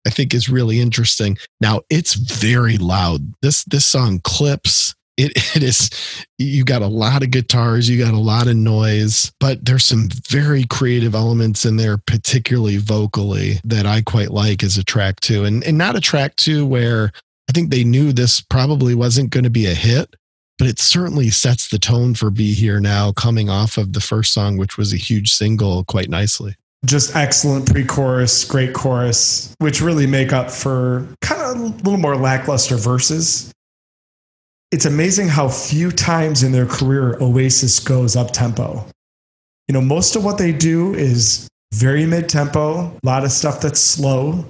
I think is really interesting. Now it's very loud. This this song clips. It it is you got a lot of guitars, you got a lot of noise, but there's some very creative elements in there, particularly vocally, that I quite like as a track two. And and not a track two where I think they knew this probably wasn't going to be a hit, but it certainly sets the tone for Be Here Now coming off of the first song, which was a huge single quite nicely. Just excellent pre chorus, great chorus, which really make up for kind of a little more lackluster verses. It's amazing how few times in their career Oasis goes up tempo. You know, most of what they do is very mid tempo, a lot of stuff that's slow,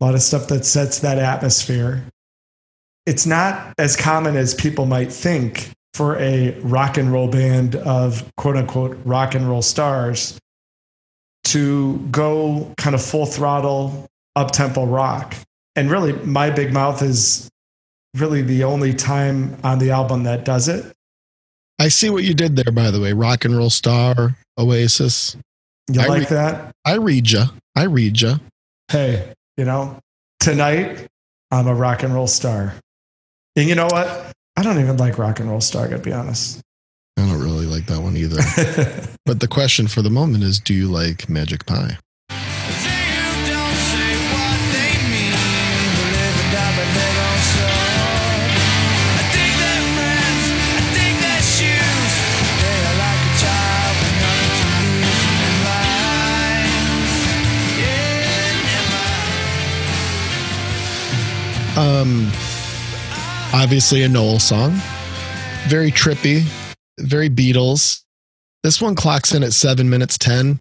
a lot of stuff that sets that atmosphere it's not as common as people might think for a rock and roll band of quote unquote rock and roll stars to go kind of full throttle up tempo rock. And really, My Big Mouth is really the only time on the album that does it. I see what you did there, by the way. Rock and roll star, Oasis. You I like re- that? I read you. I read you. Hey, you know, tonight I'm a rock and roll star. And you know what? I don't even like Rock and Roll Star, to be honest. I don't really like that one either. but the question for the moment is do you like Magic Pie? Um, Obviously, a Noel song. Very trippy, very Beatles. This one clocks in at seven minutes 10.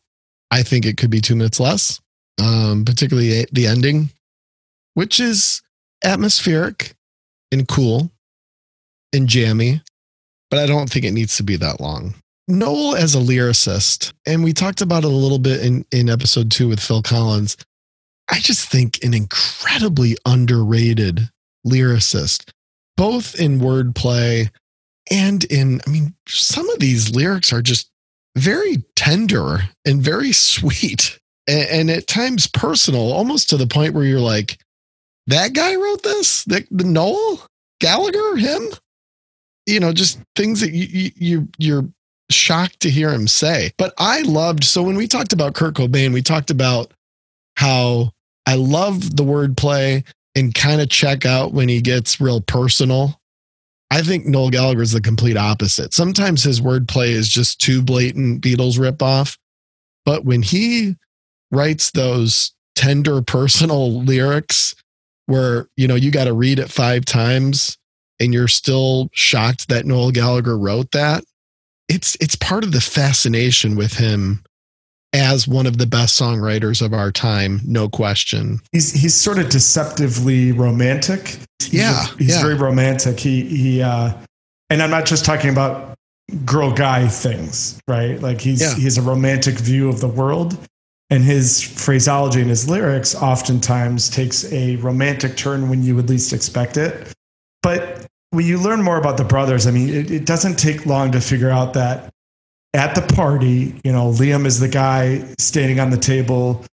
I think it could be two minutes less, um, particularly the ending, which is atmospheric and cool and jammy, but I don't think it needs to be that long. Noel as a lyricist, and we talked about it a little bit in, in episode two with Phil Collins. I just think an incredibly underrated lyricist both in wordplay and in, I mean, some of these lyrics are just very tender and very sweet and, and at times personal, almost to the point where you're like, that guy wrote this? The, the Noel Gallagher, him? You know, just things that you, you, you're shocked to hear him say. But I loved, so when we talked about Kurt Cobain, we talked about how I love the wordplay and kind of check out when he gets real personal. I think Noel Gallagher is the complete opposite. Sometimes his wordplay is just too blatant Beatles ripoff. But when he writes those tender personal lyrics where, you know, you got to read it five times and you're still shocked that Noel Gallagher wrote that, it's it's part of the fascination with him as one of the best songwriters of our time, no question. He's he's sort of deceptively romantic. He's Yeah, he's yeah. very romantic. He he, uh, and I'm not just talking about girl guy things, right? Like he's Yeah. he has a romantic view of the world, and his phraseology and his lyrics oftentimes takes a romantic turn when you would least expect it. But when you learn more about the brothers, I mean, it, it doesn't take long to figure out that at the party, you know, Liam is the guy standing on the table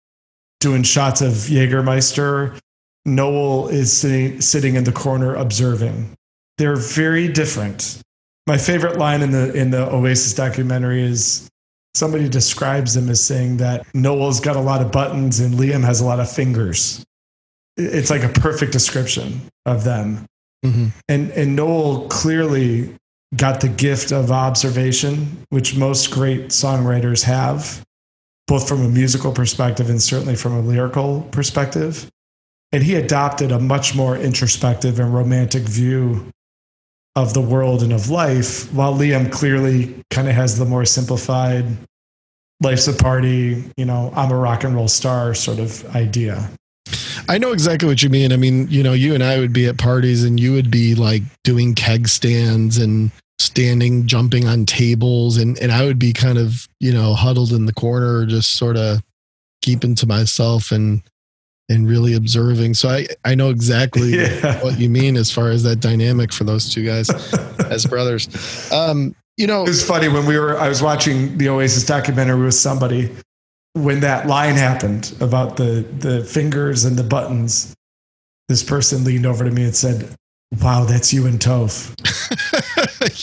doing shots of Jägermeister. Noel is sitting sitting in the corner observing. They're very different. My favorite line in the in the Oasis documentary is somebody describes them as saying that Noel's got a lot of buttons and Liam has a lot of fingers. It's like a perfect description of them. Mhm. And and Noel clearly got the gift of observation, which most great songwriters have, both from a musical perspective and certainly from a lyrical perspective. And he adopted a much more introspective and romantic view of the world and of life, while Liam clearly kind of has the more simplified life's a party, you know, I'm a rock and roll star sort of idea. I know exactly what you mean. I mean, you know, you and I would be at parties and you would be like doing keg stands and standing, jumping on tables. And, and I would be kind of, you know, huddled in the corner, just sort of keeping to myself and, and really observing. So I, I know exactly Yeah. what you mean as far as that dynamic for those two guys as brothers. Um, you know, It was funny when we were, I was watching the Oasis documentary with somebody when that line happened about the, the fingers and the buttons. This person leaned over to me and said, Wow, that's you and Toph.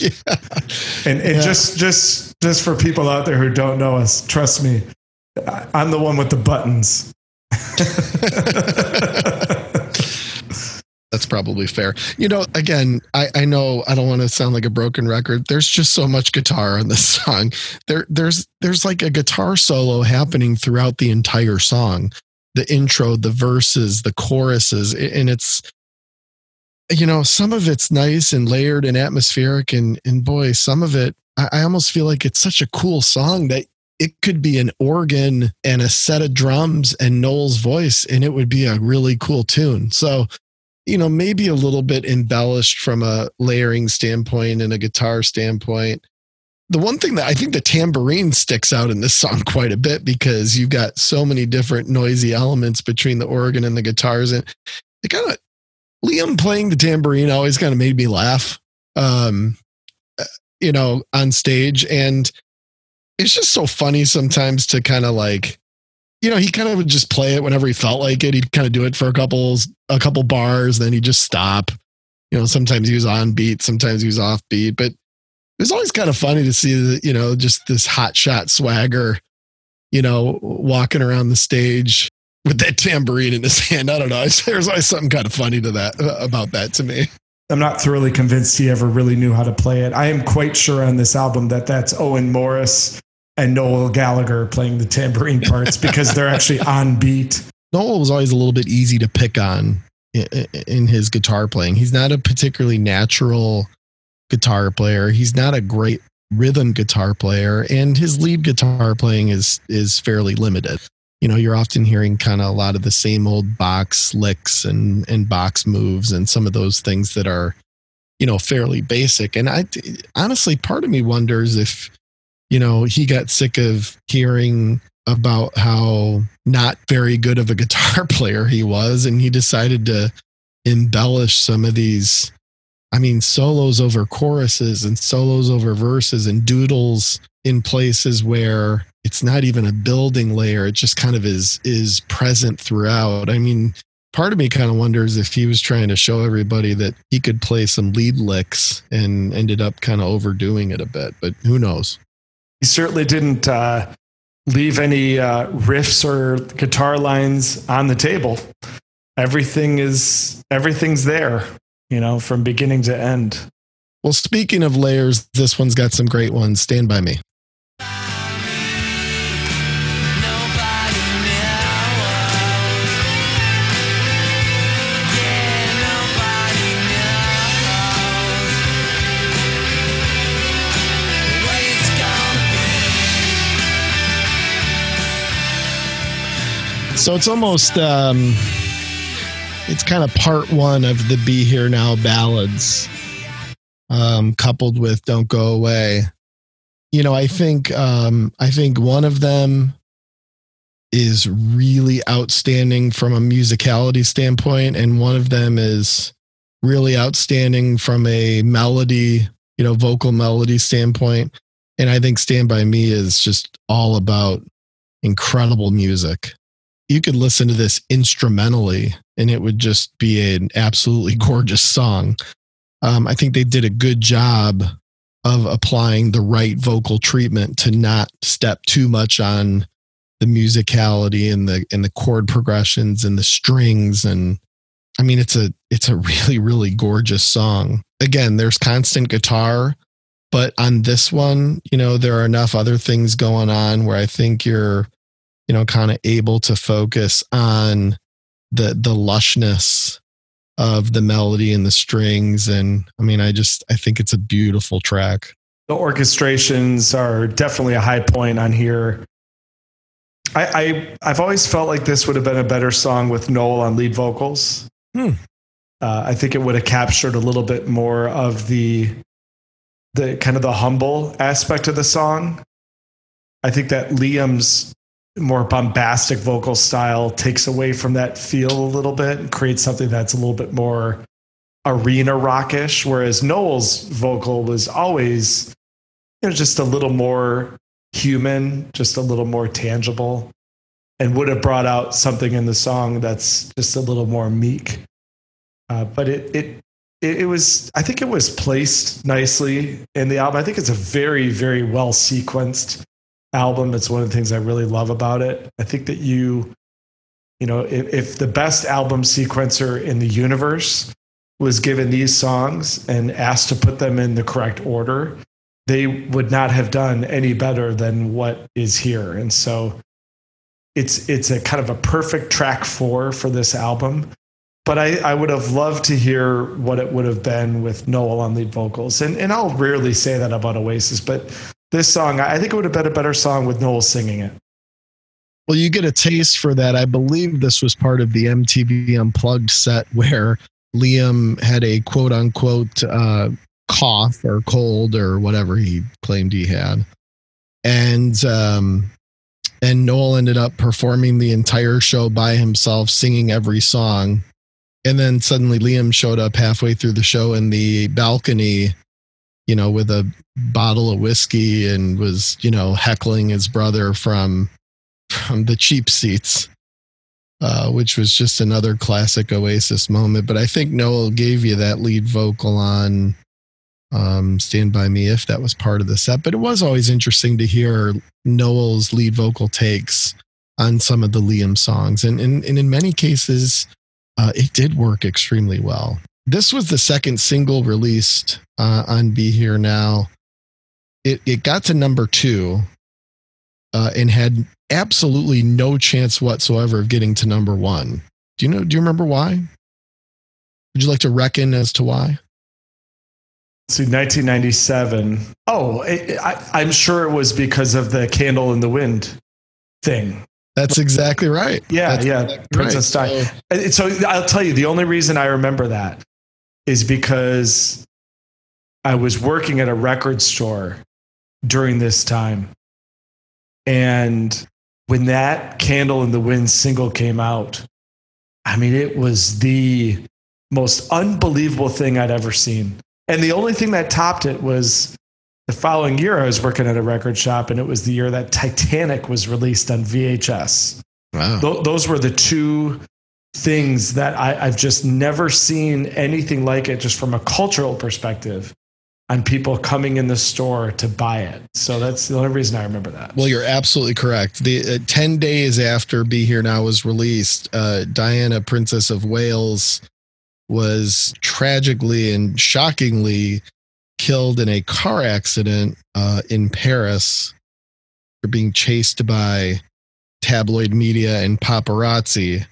yeah. And, and Yeah. just, just, just for people out there who don't know us, trust me, I'm the one with the buttons. That's probably fair. You know, again, I, I know I don't want to sound like a broken record. There's just so much guitar on this song. There there's there's like a guitar solo happening throughout the entire song. The intro, the verses, the choruses, and it's you know, some of it's nice and layered and atmospheric and and boy, some of it I, I almost feel like it's such a cool song that it could be an organ and a set of drums and Noel's voice, and it would be a really cool tune. So, you know, maybe a little bit embellished from a layering standpoint and a guitar standpoint. The one thing that I think the tambourine sticks out in this song quite a bit because you've got so many different noisy elements between the organ and the guitars. And it kind of, Liam playing the tambourine always kind of made me laugh, um, you know, on stage. And it's just so funny sometimes to kind of like, you know, he kind of would just play it whenever he felt like it. He'd kind of do it for a couple a couple bars, then he'd just stop. You know, sometimes he was on beat, sometimes he was off beat, but it was always kind of funny to see that, you know, just this hot shot swagger, you know, walking around the stage with that tambourine in his hand. I don't know. There's always something kind of funny to that uh, about that to me. I'm not thoroughly convinced he ever really knew how to play it. I am quite sure on this album that that's Owen Morris and Noel Gallagher playing the tambourine parts because they're actually on beat. Noel was always a little bit easy to pick on in his guitar playing. He's not a particularly natural guitar player. He's not a great rhythm guitar player, and his lead guitar playing is is fairly limited. You know, you're often hearing kind of a lot of the same old box licks and and box moves and some of those things that are, you know, fairly basic. And I honestly, part of me wonders if, you know, he got sick of hearing about how not very good of a guitar player he was and he decided to embellish some of these i mean solos over choruses and solos over verses and doodles in places where it's not even a building layer it just kind of is is present throughout. I mean part of me kind of wonders if he was trying to show everybody that he could play some lead licks and ended up kind of overdoing it a bit but who knows He certainly didn't uh, leave any uh, riffs or guitar lines on the table. Everything is everything's there, you know, from beginning to end. well speaking of layers this one's got some great ones stand by me So it's almost um, it's kind of part one of the "Be Here Now" ballads, um, coupled with "Don't Go Away." You know, I think um, I think one of them is really outstanding from a musicality standpoint, and one of them is really outstanding from a melody, you know, vocal melody standpoint. And I think Stand By Me is just all about incredible music. You could listen to this instrumentally and it would just be an absolutely gorgeous song. Um, I think they did a good job of applying the right vocal treatment to not step too much on the musicality and the and the chord progressions and the strings and I mean it's a it's a really really gorgeous song. Again, there's constant guitar, but on this one, you know, there are enough other things going on where I think you're you know kind of able to focus on the the lushness of the melody and the strings and I mean I just I think it's a beautiful track. The orchestrations are definitely a high point on here. I, I I've always felt like this would have been a better song with Noel on lead vocals. Hmm. Uh, I think it would have captured a little bit more of the the kind of the humble aspect of the song. I think that Liam's more bombastic vocal style takes away from that feel a little bit and creates something that's a little bit more arena rockish, whereas Noel's vocal was always you know just a little more human, just a little more tangible, and would have brought out something in the song that's just a little more meek. Uh, but it, it it it was I think it was placed nicely in the album. I think it's a very very well sequenced album. It's one of the things I really love about it. I think that you you know if, if the best album sequencer in the universe was given these songs and asked to put them in the correct order, they would not have done any better than what is here. And so it's it's a kind of a perfect track four for this album. But I, I would have loved to hear what it would have been with Noel on lead vocals. And and I'll rarely say that about Oasis, but this song, I think it would have been a better song with Noel singing it. Well, you get a taste for that. I believe this was part of the MTV Unplugged set where Liam had a quote unquote uh, cough or cold or whatever he claimed he had. And um, and Noel ended up performing the entire show by himself, singing every song. And then suddenly Liam showed up halfway through the show in the balcony, you know, with a bottle of whiskey and was, you know, heckling his brother from from the cheap seats. Uh, which was just another classic Oasis moment. But I think Noel gave you that lead vocal on um, Stand By Me if that was part of the set. But it was always interesting to hear Noel's lead vocal takes on some of the Liam songs. And, and, and in many cases, uh, it did work extremely well. This was the second single released uh, on Be Here Now. It, it got to number two uh, and had absolutely no chance whatsoever of getting to number one. Do you know? Do you remember why? Would you like to reckon as to why? See, 1997. Oh, I, I, I'm sure it was because of the candle in the wind thing. That's exactly right. Yeah, That's yeah. exactly Princess right. Di. So- So I'll tell you, the only reason I remember that is because I was working at a record store during this time. And when that Candle in the Wind single came out, I mean, it was the most unbelievable thing I'd ever seen. And the only thing that topped it was the following year, I was working at a record shop, and it was the year that Titanic was released on VHS wow. th- those were the two things that I, I've just never seen anything like it, just from a cultural perspective, on people coming in the store to buy it. So that's the only reason I remember that. Well, you're absolutely correct. The uh, 10 days after Be Here Now was released, uh, Diana, Princess of Wales, was tragically and shockingly killed in a car accident uh, in Paris for being chased by tabloid media and paparazzi.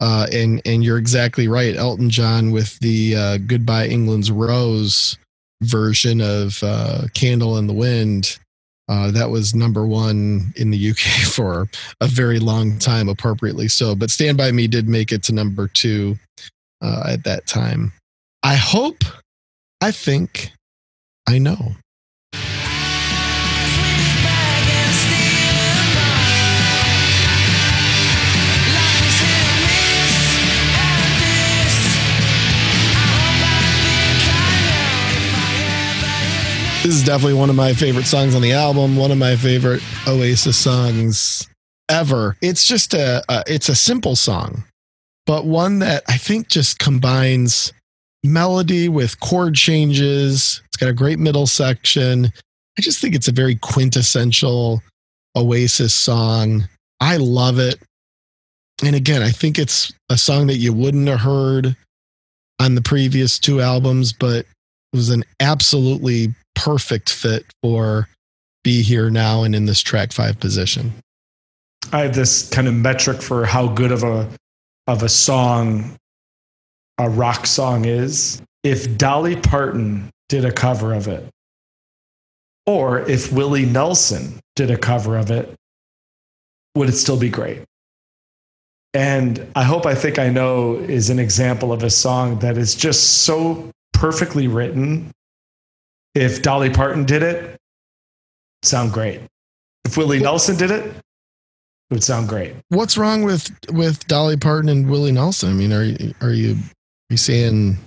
Uh, and and you're exactly right, Elton John with the uh, "Goodbye England's Rose" version of uh, "Candle in the Wind." Uh, that was number one in the UK for a very long time, appropriately so. But Stand By Me did make it to number two uh, at that time. I hope, I think, I know. This is definitely one of my favorite songs on the album. One of my favorite Oasis songs ever. It's just a, a it's a simple song, but one that I think just combines melody with chord changes. It's got a great middle section. I just think it's a very quintessential Oasis song. I love it. And again, I think it's a song that you wouldn't have heard on the previous two albums, but it was an absolutely perfect fit for Be Here Now and in this track five position. I have this kind of metric for how good of a of a song a rock song is. If Dolly Parton did a cover of it, or if Willie Nelson did a cover of it, would it still be great? And I hope I think I know is an example of a song that is just so perfectly written. If Dolly Parton did it, sound great. If Willie Nelson did it, it would sound great. What's wrong with with Dolly Parton and Willie Nelson? I mean, are you are you are you saying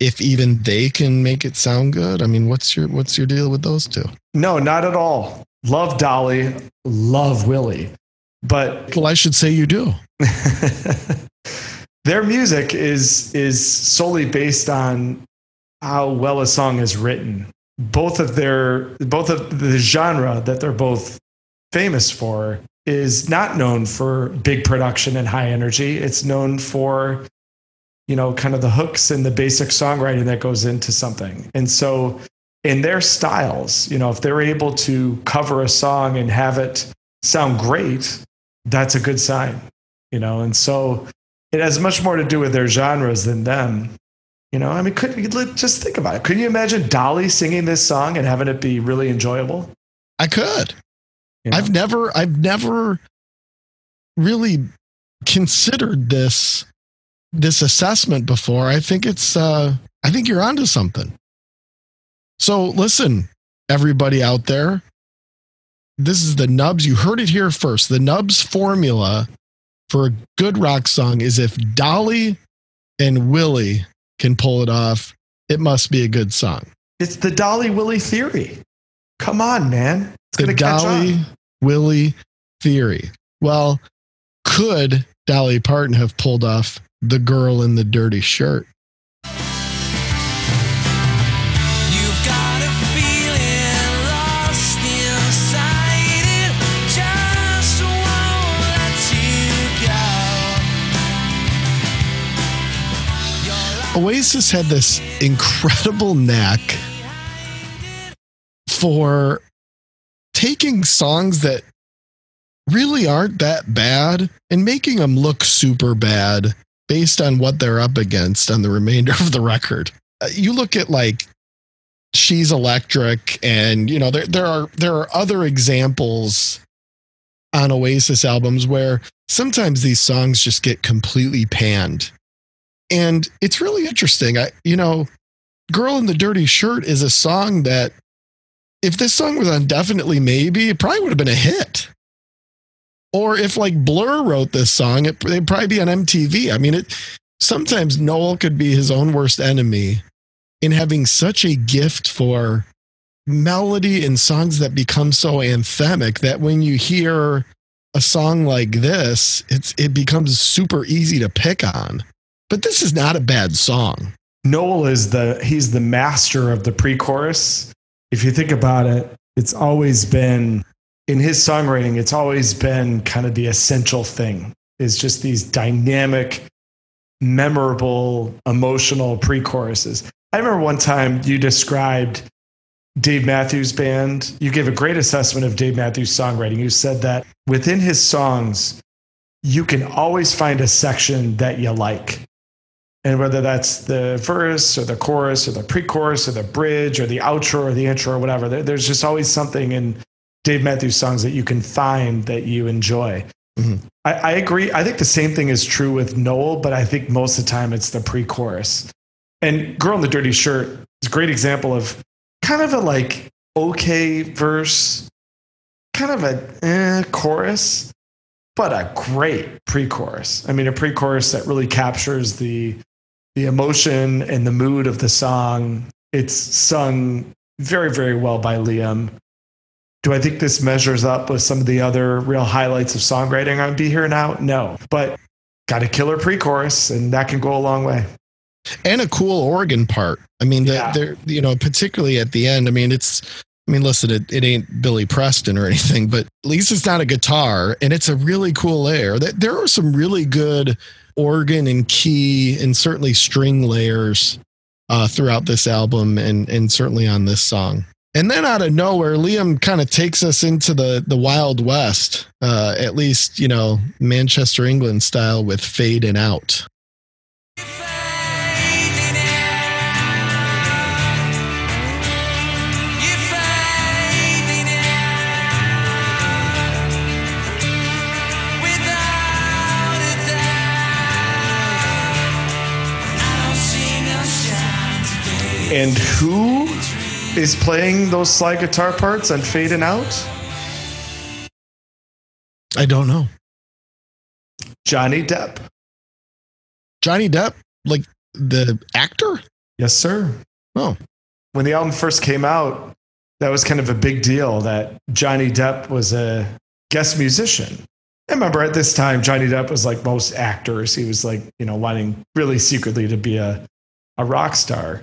if even they can make it sound good? I mean, what's your what's your deal with those two? No, not at all. Love Dolly, love Willie. But Well, I should say you do. their music is is solely based on how well a song is written. Both of their both of the genre that they're both famous for is not known for big production and high energy. It's known for you know kind of the hooks and the basic songwriting that goes into something. And so in their styles, you know, if they're able to cover a song and have it sound great, that's a good sign, you know. And so it has much more to do with their genres than them. You know, I mean, could you just think about it? Could you imagine Dolly singing this song and having it be really enjoyable? I could. You know? I've never I've never really considered this this assessment before. I think it's uh I think you're onto something. So listen, everybody out there. This is the nubs. You heard it here first. The nubs formula for a good rock song is if Dolly and Willie can pull it off, it must be a good song. it's the Dolly Willie theory. Come on, man. It's the going to catch Dolly. Willie theory. Well, could Dolly Parton have pulled off the girl in the dirty shirt? Oasis had this incredible knack for taking songs that really aren't that bad and making them look super bad based on what they're up against on the remainder of the record. Uh, You look at like She's Electric and you know there there are there are other examples on Oasis albums where sometimes these songs just get completely panned. And it's really interesting. I you know, Girl in the Dirty Shirt is a song that if this song was on Definitely Maybe, it probably would have been a hit. Or if like Blur wrote this song, it, it'd probably be on MTV. I mean, it sometimes Noel could be his own worst enemy in having such a gift for melody and songs that become so anthemic that when you hear a song like this, it's it becomes super easy to pick on. But this is not a bad song. Noel is the he's the master of the pre-chorus. If you think about it, it's always been in his songwriting, it's always been kind of the essential thing. Is just these dynamic, memorable, emotional pre-choruses. I remember one time you described Dave Matthews Band. You gave a great assessment of Dave Matthews songwriting. You said that within his songs, you can always find a section that you like. And whether that's the verse or the chorus or the pre chorus or the bridge or the outro or the intro or whatever, there's just always something in Dave Matthews songs that you can find that you enjoy. Mhm. I, I agree. I think the same thing is true with Noel, but I think most of the time it's the pre-chorus. And "Girl in the Dirty Shirt" is a great example of kind of a like okay verse, kind of a eh, chorus, but a great pre-chorus. I mean, a pre-chorus that really captures the the emotion and the mood of the song. It's sung very, very well by Liam. Do I think this measures up with some of the other real highlights of songwriting on Be Here Now? No, but got a killer pre-chorus, and that can go a long way. and a cool organ part. I mean, the, Yeah. they're you know, particularly at the end. I mean, it's. I mean, listen, it, it ain't Billy Preston or anything, but at least it's not a guitar, and it's a really cool layer. That there are some really good organ and key and certainly string layers uh, throughout this album, and and certainly on this song. And then out of nowhere, Liam kind of takes us into the the Wild West, uh, at least you know Manchester, England style with "Fade In-Out." And who is playing those slide guitar parts on Fading Out? I don't know. Johnny Depp. Johnny Depp, like the actor? Yes, sir. Oh. When the album first came out, that was kind of a big deal that Johnny Depp was a guest musician. I remember at this time, Johnny Depp was like most actors. He was like, you know, wanting really secretly to be a, a rock star.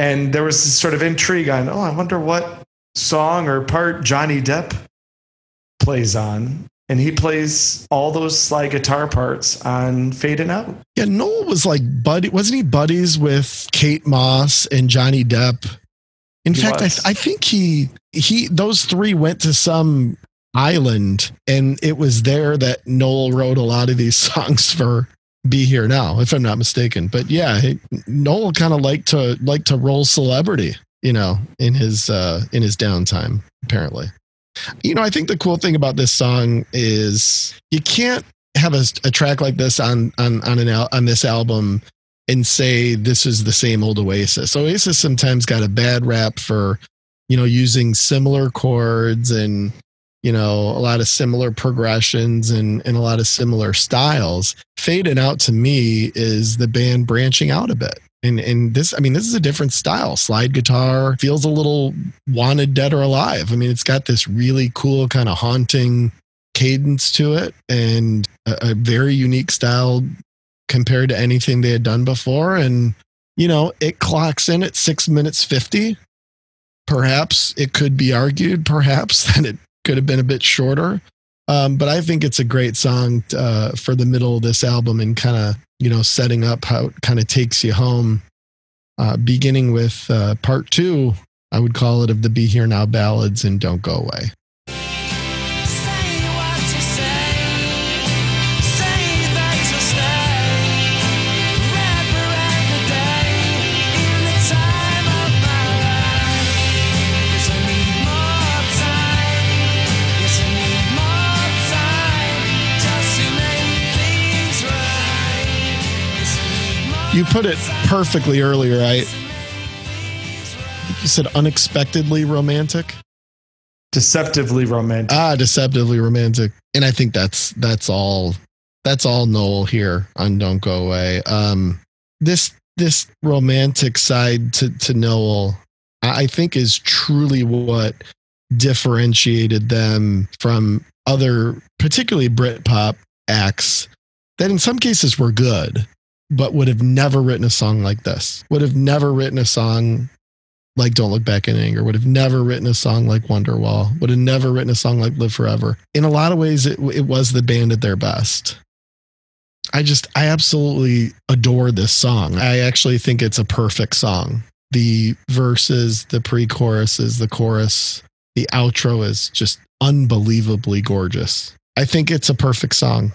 And there was this sort of intrigue on, oh, I wonder what song or part Johnny Depp plays on. And he plays all those slide guitar parts on Fading Out. Yeah, Noel was like buddy, wasn't he buddies with Kate Moss and Johnny Depp? In He fact, I, was. I think he he those three went to some island, and it was there that Noel wrote a lot of these songs for "Be Here Now," if I'm not mistaken. But yeah, he, Noel kind of liked to like to roll celebrity, you know, in his uh, in his downtime, apparently. You know, I think the cool thing about this song is you can't have a, a track like this on on on an al- on this album and say this is the same old Oasis. Oasis sometimes got a bad rap for you know using similar chords and you know a lot of similar progressions and and a lot of similar styles. Fading out to me is the band branching out a bit. And and this, I mean, this is a different style. Slide guitar feels a little wanted dead or alive. I mean, it's got this really cool kind of haunting cadence to it and a, a very unique style compared to anything they had done before. And, you know, it clocks in at six minutes 50. Perhaps it could be argued, perhaps, that it could have been a bit shorter. Um, but I think it's a great song uh, for the middle of this album and kind of, you know, setting up how it kind of takes you home. Uh, beginning with uh, part two, I would call it of the Be Here Now ballads and Don't Go Away. You put it perfectly earlier, right? You said unexpectedly romantic. Deceptively romantic. Ah, deceptively romantic. And I think that's that's all that's all Noel here on Don't Go Away. Um this this romantic side to, to Noel, I I think is truly what differentiated them from other, particularly Britpop acts that in some cases were good, but would have never written a song like this. Would have never written a song like Don't Look Back in Anger, would have never written a song like Wonderwall, would have never written a song like Live Forever. In a lot of ways, it, it was the band at their best. I just, I absolutely adore this song. I actually think it's a perfect song. The verses, the pre choruses, the chorus, the outro is just unbelievably gorgeous. I think it's a perfect song.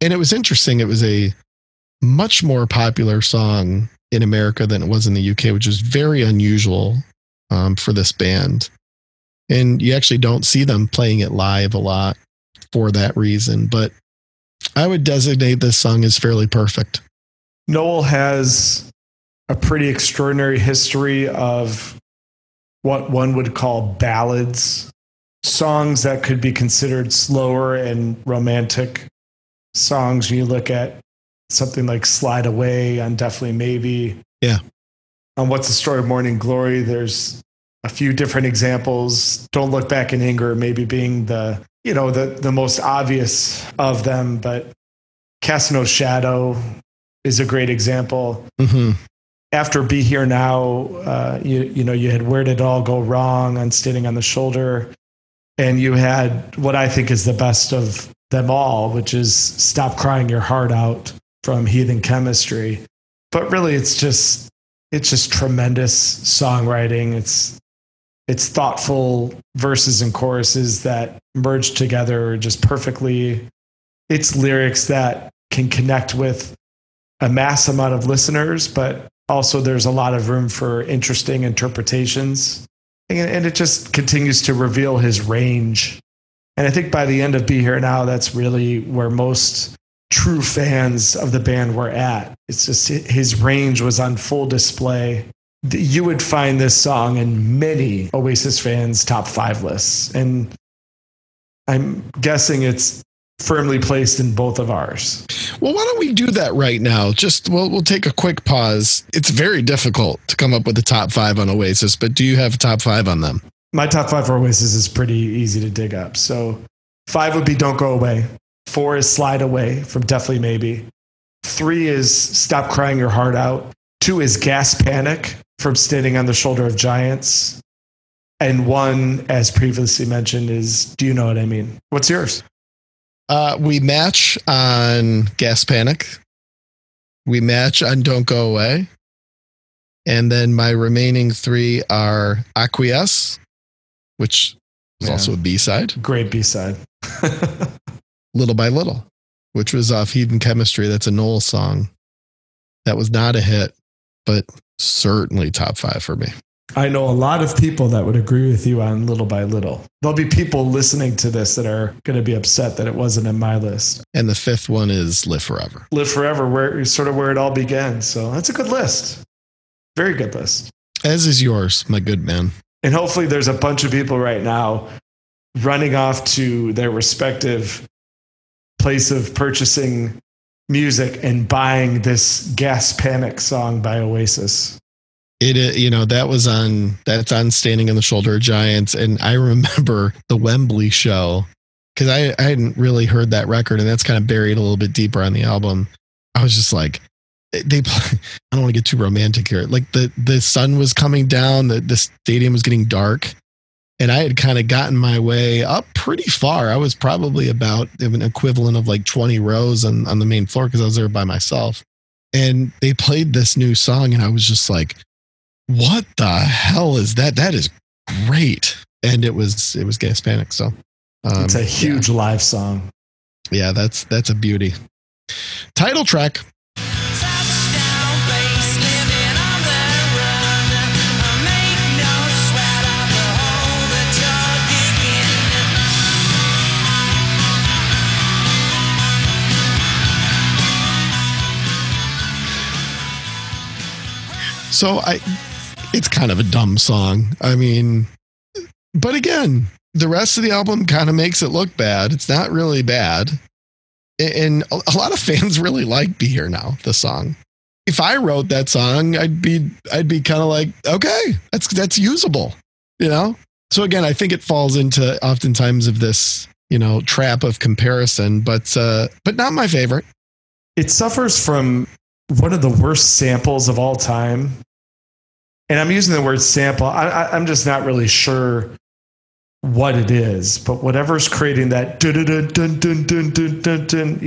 And it was interesting. It was a much more popular song in America than it was in the UK, which is very unusual um, for this band. And you actually don't see them playing it live a lot for that reason. But I would designate this song as fairly perfect. Noel has a pretty extraordinary history of what one would call ballads, songs that could be considered slower and romantic songs. When you look at something like Slide Away on Definitely Maybe. Yeah. On What's the Story of Morning Glory, there's a few different examples. Don't Look Back in Anger, maybe being the, you know, the, the most obvious of them, but Cast No Shadow is a great example hmm after Be Here Now, uh, you you know you had Where Did It All Go Wrong on Standing on the Shoulder, and you had what I think is the best of them all, which is Stop Crying Your Heart Out from Heathen Chemistry. But really, it's just it's just tremendous songwriting. It's it's thoughtful verses and choruses that merge together just perfectly. It's lyrics that can connect with a mass amount of listeners, but also there's a lot of room for interesting interpretations. And, and it just continues to reveal his range. And I think by the end of Be Here Now, that's really where most true fans of the band were at. It's just his range was on full display. You would find this song in many Oasis fans' top five lists. And I'm guessing it's firmly placed in both of ours. Well, why don't we do that right now? Just we'll we'll take a quick pause. It's very difficult to come up with a top five on Oasis, but do you have a top five on them? My top five for Oasis is pretty easy to dig up. So five would be Don't Go Away. Four is Slide Away from Definitely Maybe. Three is Stop Crying Your Heart Out. Two is Gas Panic from Standing on the Shoulder of Giants. And one, as previously mentioned, is Do You Know What I Mean? What's yours? Uh, we match on Gas Panic. We match on Don't Go Away. And then my remaining three are Acquiesce, which is Yeah. also a B side, Great B side. Little by Little, which was off Heathen Chemistry. That's a Noel song. That was not a hit, but certainly top five for me. I know a lot of people that would agree with you on Little by Little. There'll be people listening to this that are going to be upset that it wasn't in my list. And the fifth one is Live Forever. Live Forever, where sort of where it all began. So that's a good list. Very good list. As is yours, my good man. And hopefully there's a bunch of people right now running off to their respective place of purchasing music and buying this Gas Panic song by Oasis. It, uh, you know, that was on, that's on Standing on the Shoulder of Giants. And I remember the Wembley show because I, I hadn't really heard that record and that's kind of buried a little bit deeper on the album. I was just like, they, play, I don't want to get too romantic here. Like the, the sun was coming down, the, the stadium was getting dark. And I had kind of gotten my way up pretty far. I was probably about an equivalent of like 20 rows on, on the main floor because I was there by myself. And they played this new song, and I was just like, what the hell is that? That is great. And it was it was Gas Panic. So um, It's a yeah. huge live song. Yeah, that's that's a beauty. Title track. So I it's kind of a dumb song. I mean, but again, the rest of the album kind of makes it look bad. It's not really bad. And a lot of fans really like Be Here Now, the song. If I wrote that song, I'd be I'd be kind of like, okay, that's that's usable, you know? So again, I think it falls into oftentimes of this, you know, trap of comparison, but uh but not my favorite. it suffers from one of the worst samples of all time. And I'm using the word sample. I, I, I'm just not really sure what it is, but whatever's creating that you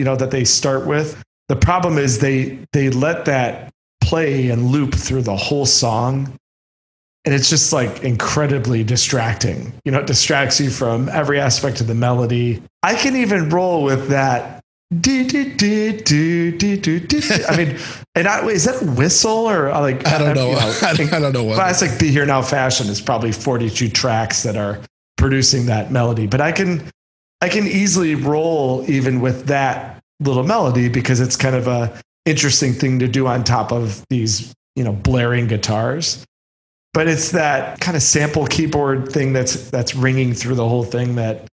know, that they start with. The problem is they they let that play and loop through the whole song. And it's just like incredibly distracting. You know, it distracts you from every aspect of the melody. I can even roll with that do, do, do, do, do, do, do. I mean, and I, is that a whistle or uh, like I don't know. you I, don't, I don't know what. classic "Be Here Now" fashion is probably 42 tracks that are producing that melody. But I can I can easily roll even with that little melody because it's kind of a interesting thing to do on top of these, you know, blaring guitars. But it's that kind of sample keyboard thing that's that's ringing through the whole thing that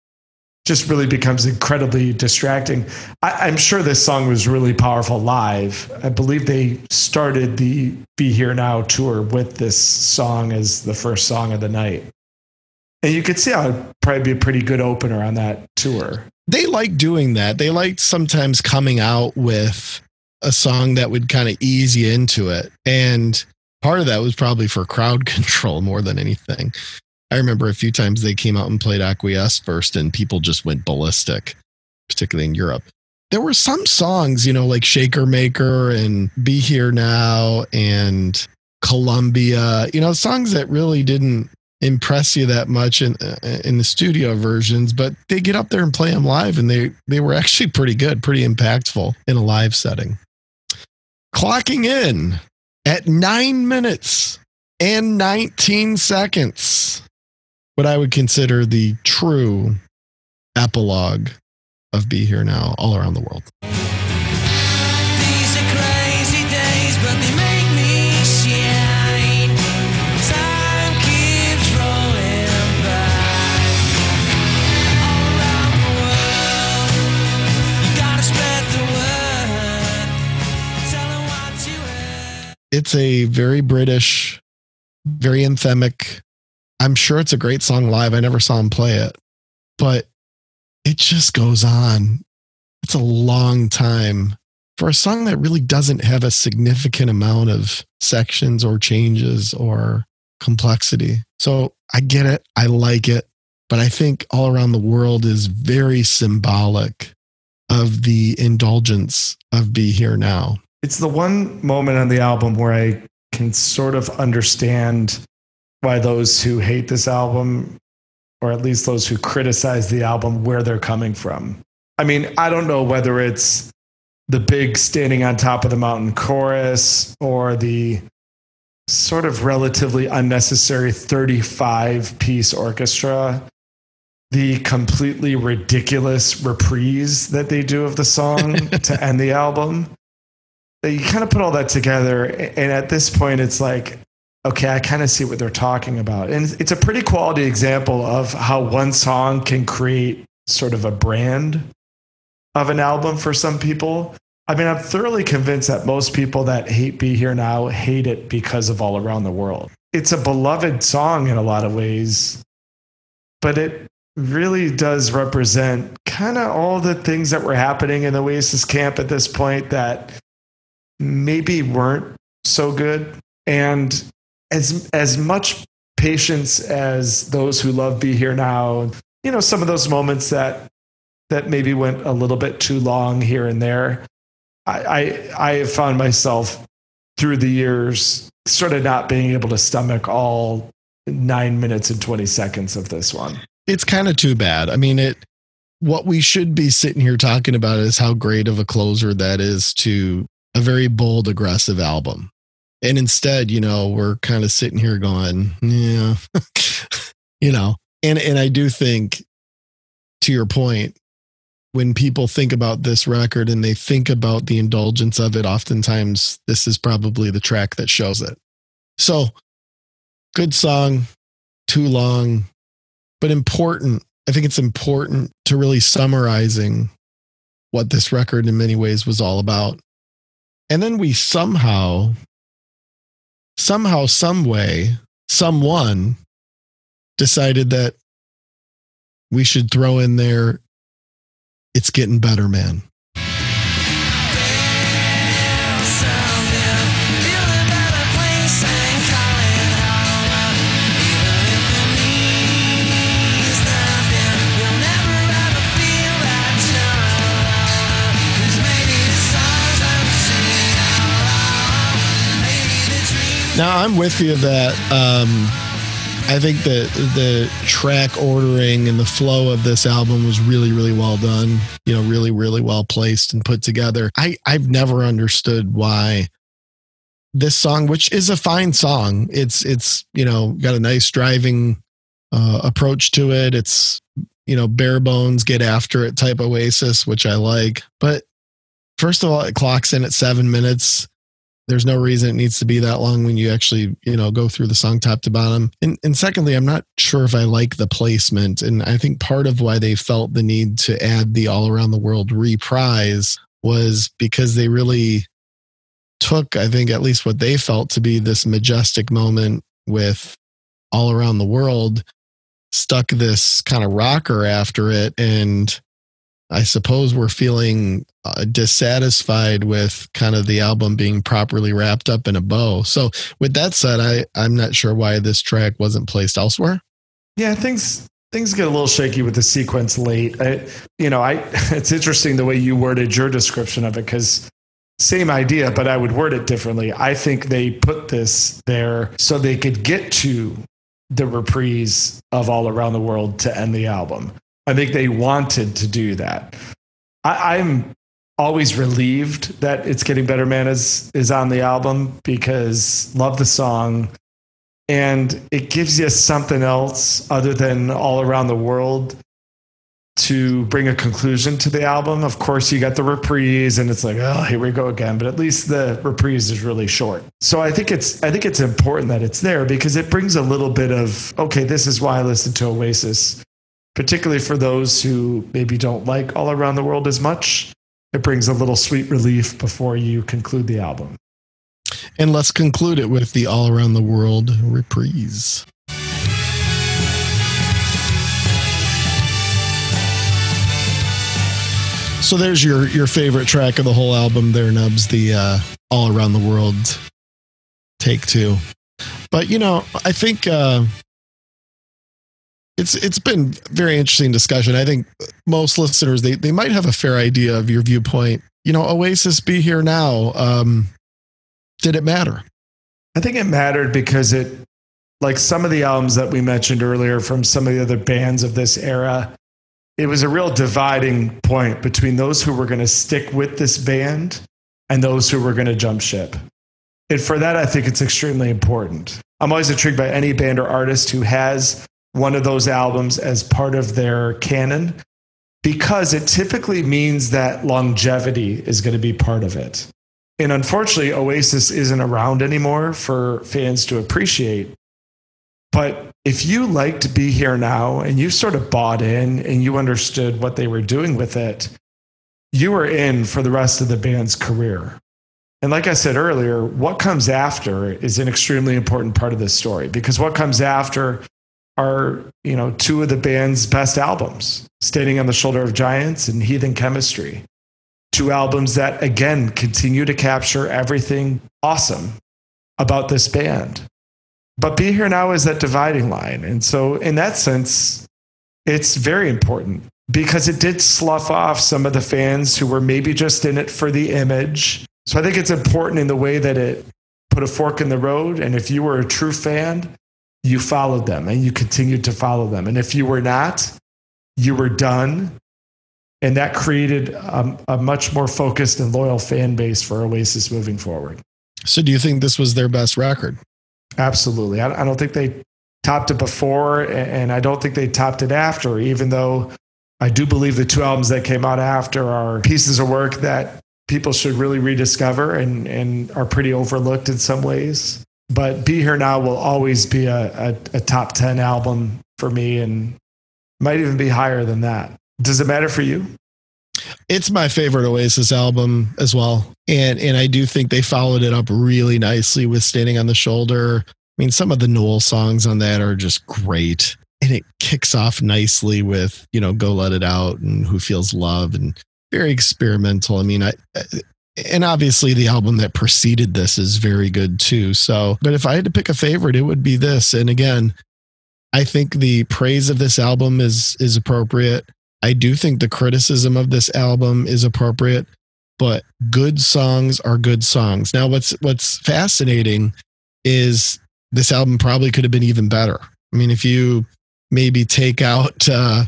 just really becomes incredibly distracting. I, am sure this song was really powerful live. I believe they started the Be Here Now tour with this song as the first song of the night. And you could see how it'd probably be a pretty good opener on that tour. They like doing that. They like sometimes coming out with a song that would kind of ease you into it. And part of that was probably for crowd control more than anything. I remember a few times they came out and played Acquiesce first, and people just went ballistic, particularly in Europe. There were some songs, you know, like Shaker Maker and Be Here Now and Columbia, you know, songs that really didn't impress you that much in uh, in the studio versions, but they get up there and play them live, and they they were actually pretty good, pretty impactful in a live setting. Clocking in at nine minutes and 19 seconds what I would consider the true epilogue of Be Here Now all around the world. These are crazy days, but they make me shine. Time keeps rolling by. All around the world, you gotta spread the word. Tell 'em what you heard. It's a very British, very anthemic. I'm sure it's a great song live. I never saw him play it, but it just goes on. It's a long time for a song that really doesn't have a significant amount of sections or changes or complexity. So I get it. I like it. But I think all around the world is very symbolic of the indulgence of Be Here Now. It's the one moment on the album where I can sort of understand why those who hate this album, or at least those who criticize the album, where they're coming from. I mean, I don't know whether it's the big standing on top of the mountain chorus or the sort of relatively unnecessary 35 piece orchestra, the completely ridiculous reprise that they do of the song to end the album. You kind of put all that together. And at this point, it's like, okay, I kind of see what they're talking about. And it's a pretty quality example of how one song can create sort of a brand of an album for some people. I mean, I'm thoroughly convinced that most people that hate Be Here Now hate it because of All Around the World. It's a beloved song in a lot of ways, but it really does represent kind of all the things that were happening in the Oasis camp at this point that maybe weren't so good. And as as much patience as those who love Be Here Now, you know, some of those moments that that maybe went a little bit too long here and there. I, I, I have found myself through the years sort of not being able to stomach all nine minutes and 20 seconds of this one. It's kind of too bad. I mean, it what we should be sitting here talking about is how great of a closer that is to a very bold, aggressive album. And instead, you know, we're kind of sitting here going, yeah, you know, and, and I do think to your point, when people think about this record and they think about the indulgence of it, oftentimes this is probably the track that shows it. So, good song, too long, but important. I think it's important to really summarizing what this record in many ways was all about. And then we somehow, somehow, some way, someone decided that we should throw in there it's getting better, man. Now I'm with you that um, I think that the track ordering and the flow of this album was really, really well done. You know, really, really well placed and put together. I I've never understood why this song, which is a fine song, it's it's you know got a nice driving uh, approach to it. It's you know bare bones, get after it type Oasis, which I like. But first of all, it clocks in at seven minutes. There's no reason it needs to be that long when you actually, you know, go through the song top to bottom. And, and secondly, I'm not sure if I like the placement. And I think part of why they felt the need to add the all around the world reprise was because they really took, I think, at least what they felt to be this majestic moment with all around the world, stuck this kind of rocker after it. And I suppose we're feeling uh, dissatisfied with kind of the album being properly wrapped up in a bow. So, with that said, I, I'm not sure why this track wasn't placed elsewhere. Yeah, things things get a little shaky with the sequence late. I, you know, I it's interesting the way you worded your description of it because same idea, but I would word it differently. I think they put this there so they could get to the reprise of All Around the World to end the album. I think they wanted to do that. I, I'm always relieved that it's getting better man is is on the album because love the song and it gives you something else other than all around the world to bring a conclusion to the album. Of course, you got the reprise, and it's like, oh, here we go again. But at least the reprise is really short. So I think it's I think it's important that it's there because it brings a little bit of okay, this is why I listen to Oasis, particularly for those who maybe don't like All Around the World as much. It brings a little sweet relief before you conclude the album. And let's conclude it with the all around the world reprise. So there's your your favorite track of the whole album there, Nubs, the uh, all around the world take two. But you know, I think uh, it's it's been very interesting discussion. I think most listeners they they might have a fair idea of your viewpoint. You know, Oasis be here now. Um, did it matter? I think it mattered because it, like some of the albums that we mentioned earlier from some of the other bands of this era, it was a real dividing point between those who were going to stick with this band and those who were going to jump ship. And for that, I think it's extremely important. I'm always intrigued by any band or artist who has one of those albums as part of their canon because it typically means that longevity is going to be part of it. And unfortunately, Oasis isn't around anymore for fans to appreciate. But if you liked to Be Here Now and you sort of bought in and you understood what they were doing with it, you were in for the rest of the band's career. And like I said earlier, what comes after is an extremely important part of this story because what comes after are, you know, two of the band's best albums, Standing on the Shoulder of Giants and Heathen Chemistry two albums that again continue to capture everything awesome about this band. But Be Here Now is that dividing line. And so, in that sense, it's very important because it did slough off some of the fans who were maybe just in it for the image. So, I think it's important in the way that it put a fork in the road. And if you were a true fan, you followed them and you continued to follow them. And if you were not, you were done and that created a, a, much more focused and loyal fan base for Oasis moving forward. So, do you think this was their best record? Absolutely. I, I don't think they topped it before, and I don't think they topped it after, even though I do believe the two albums that came out after are pieces of work that people should really rediscover and, and are pretty overlooked in some ways. But Be Here Now will always be a, a, a top 10 album for me and might even be higher than that. Does it matter for you? It's my favorite Oasis album as well. And and I do think they followed it up really nicely with Standing on the Shoulder. I mean, some of the Noel songs on that are just great. And it kicks off nicely with, you know, Go Let It Out and Who Feels Love and very experimental. I mean, I and obviously the album that preceded this is very good too. So, but if I had to pick a favorite, it would be this. And again, I think the praise of this album is is appropriate. I do think the criticism of this album is appropriate, but good songs are good songs. Now, what's what's fascinating is this album probably could have been even better. I mean, if you maybe take out uh,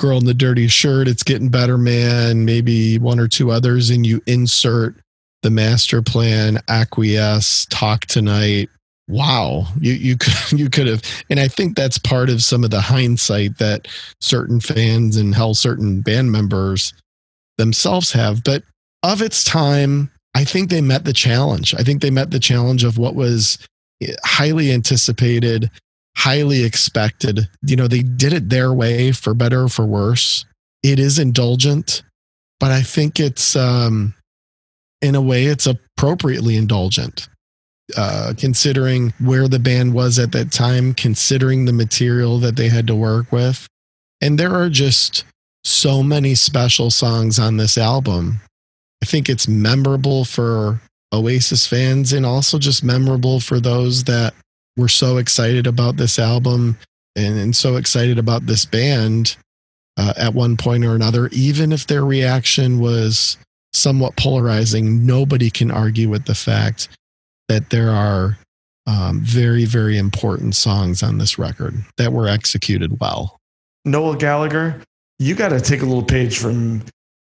"Girl in the Dirty Shirt," it's getting better, man. Maybe one or two others, and you insert the master plan, acquiesce, talk tonight, wow, you you could you could have, and I think that's part of some of the hindsight that certain fans and hell certain band members themselves have. But of its time, I think they met the challenge. I think they met the challenge of what was eh, highly anticipated, highly expected. You know, they did it their way for better or for worse. It is indulgent, but I think it's um in a way it's appropriately indulgent. Uh, considering where the band was at that time, considering the material that they had to work with. And there are just so many special songs on this album. I think it's memorable for Oasis fans and also just memorable for those that were so excited about this album and, and so excited about this band uh, at one point or another, even if their reaction was somewhat polarizing. Nobody can argue with the fact that there are um, very, very important songs on this record that were executed well. Noel Gallagher, you got to take a little page from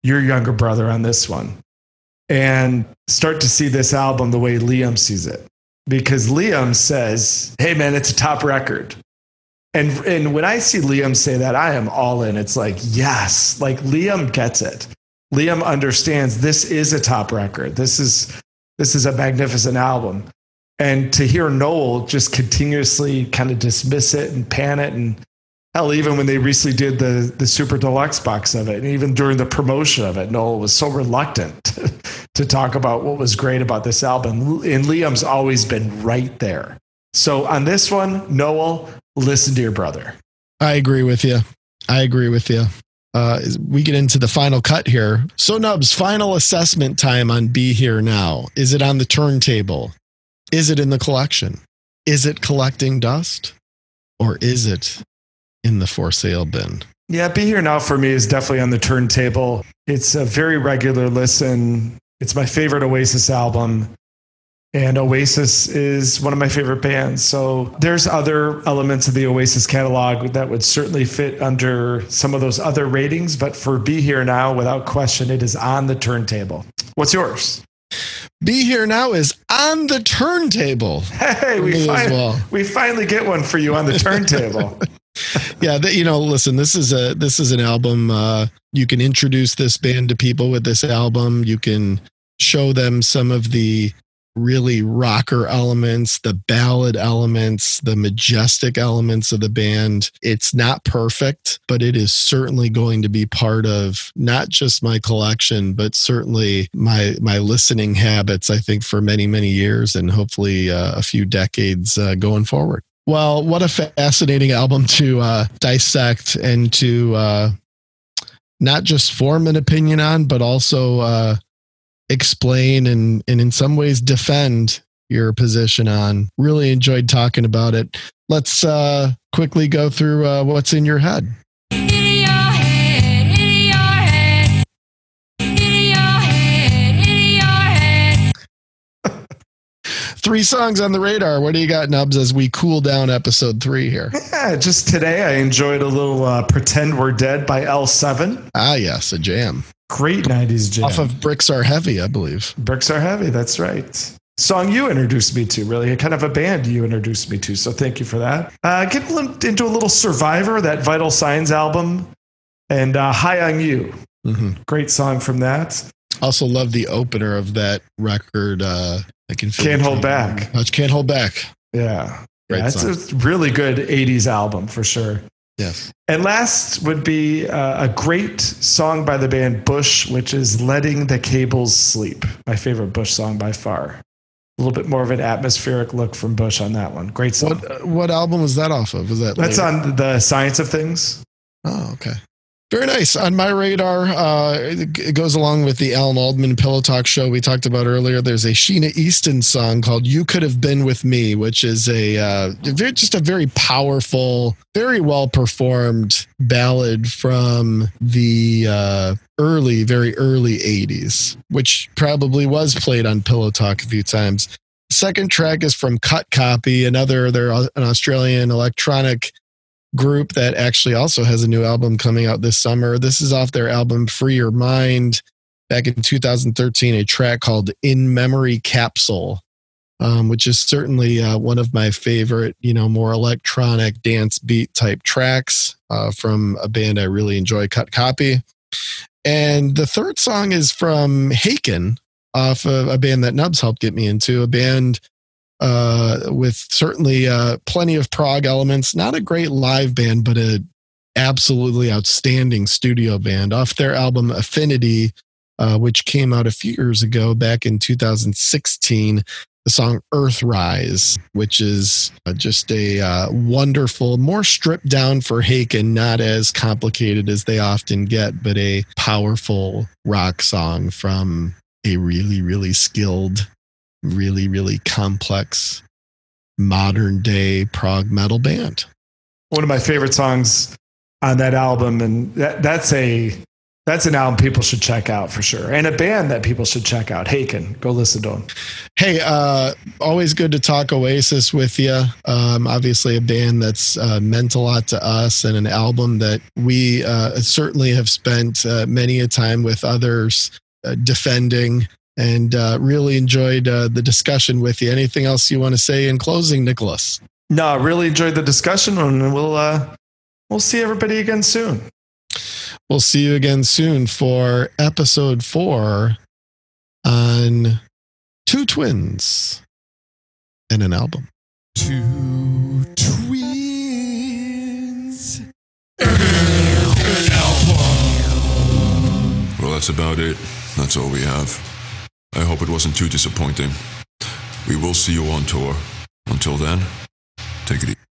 your younger brother on this one and start to see this album the way Liam sees it. Because Liam says, hey, man, it's a top record. And, and when I see Liam say that, I am all in. It's like, yes, like Liam gets it. Liam understands this is a top record. This is this is a magnificent album. And to hear Noel just continuously kind of dismiss it and pan it and hell, even when they recently did the the super deluxe box of it, and even during the promotion of it, Noel was so reluctant to talk about what was great about this album. And Liam's always been right there. So on this one, Noel, listen to your brother. I agree with you. I agree with you. Uh, we get into the final cut here. So, Nubs, final assessment time on Be Here Now. Is it on the turntable? Is it in the collection? Is it collecting dust? Or is it in the for sale bin? Yeah, Be Here Now for me is definitely on the turntable. It's a very regular listen. It's my favorite Oasis album. And Oasis is one of my favorite bands. So there's other elements of the Oasis catalog that would certainly fit under some of those other ratings. But for Be Here Now, without question, it is on the turntable. What's yours? Be Here Now is on the turntable. Hey, we, fin- well. we finally get one for you on the turntable. yeah that, you know listen this is a this is an album uh you can introduce this band to people with this album. You can show them some of the really rocker elements the ballad elements the majestic elements of the band. It's not perfect but it is certainly going to be part of not just my collection but certainly my my listening habits i think for many many years and hopefully uh, a few decades uh, going forward well, what a fascinating album to uh, dissect and to uh, not just form an opinion on, but also uh, explain and, and in some ways defend your position on. Really enjoyed talking about it. Let's uh, quickly go through uh, what's in your head. Three songs on the radar. What do you got, Nubs, as we cool down episode three here? yeah, just today I enjoyed a little uh, Pretend We're Dead by L7. Ah, yes, a jam. Great 90s jam. Off of Bricks Are Heavy, I believe. Bricks Are Heavy, that's right. Song you introduced me to, really, a kind of a band you introduced me to. So thank you for that. Uh, get into a little Survivor, that Vital Signs album, and uh, High on You. hmm Great song from that. Also love the opener of that record. Uh, I can feel Can't Hold. Back. I can't hold back. Yeah. Great yeah, it's a really good 80s album for sure. Yes. And last would be uh, a great song by the band Bush, which is Letting the Cables Sleep. My favorite Bush song by far. A little bit more of an atmospheric look from Bush on that one. Great song. What what album was that off of? Was that That's later? on the Science of Things. Oh, okay. Very nice. On my radar, uh, it goes along with the Alan Almond Pillow Talk show we talked about earlier. There's a Sheena Easton song called "You Could Have Been with Me," which is a uh, very, just a very powerful, very well performed ballad from the uh, early, very early '80s, which probably was played on Pillow Talk a few times. Second track is from Cut Copy, another they're an Australian electronic group that actually also has a new album coming out this summer. This is off their album Free Your Mind back in 2013, a track called In Memory Capsule. um, which is certainly uh, one of my favorite, you know, more electronic dance beat type tracks uh, from a band I really enjoy, Cut Copy. And the third song is from Haken, off of a band that Nubs helped get me into, a band uh, with certainly uh, plenty of prog elements. Not a great live band, but a absolutely outstanding studio band. Off their album Affinity, uh, which came out a few years ago, back in 2016. The song Earthrise, which is uh, just a uh, wonderful, more stripped down for Haken, not as complicated as they often get, but a powerful rock song from a really, really skilled, really, really complex modern day prog metal band. One of my favorite songs on that album, and that, that's a that's an album people should check out for sure, and a band that people should check out. Haken, go listen to them. Hey, uh, always good to talk Oasis with you. Um, obviously, a band that's uh, meant a lot to us, and an album that we uh, certainly have spent uh, many a time with others uh, defending. And uh, really enjoyed uh, the discussion with you. Anything else you want to say in closing, Nicholas? No, I really enjoyed the discussion, and we'll uh, we'll see everybody again soon. We'll see you again soon for episode four on two twins and an album. Two twins. Well, that's about it. That's all we have. I hope it wasn't too disappointing. We will see you on tour. Until then, take it easy.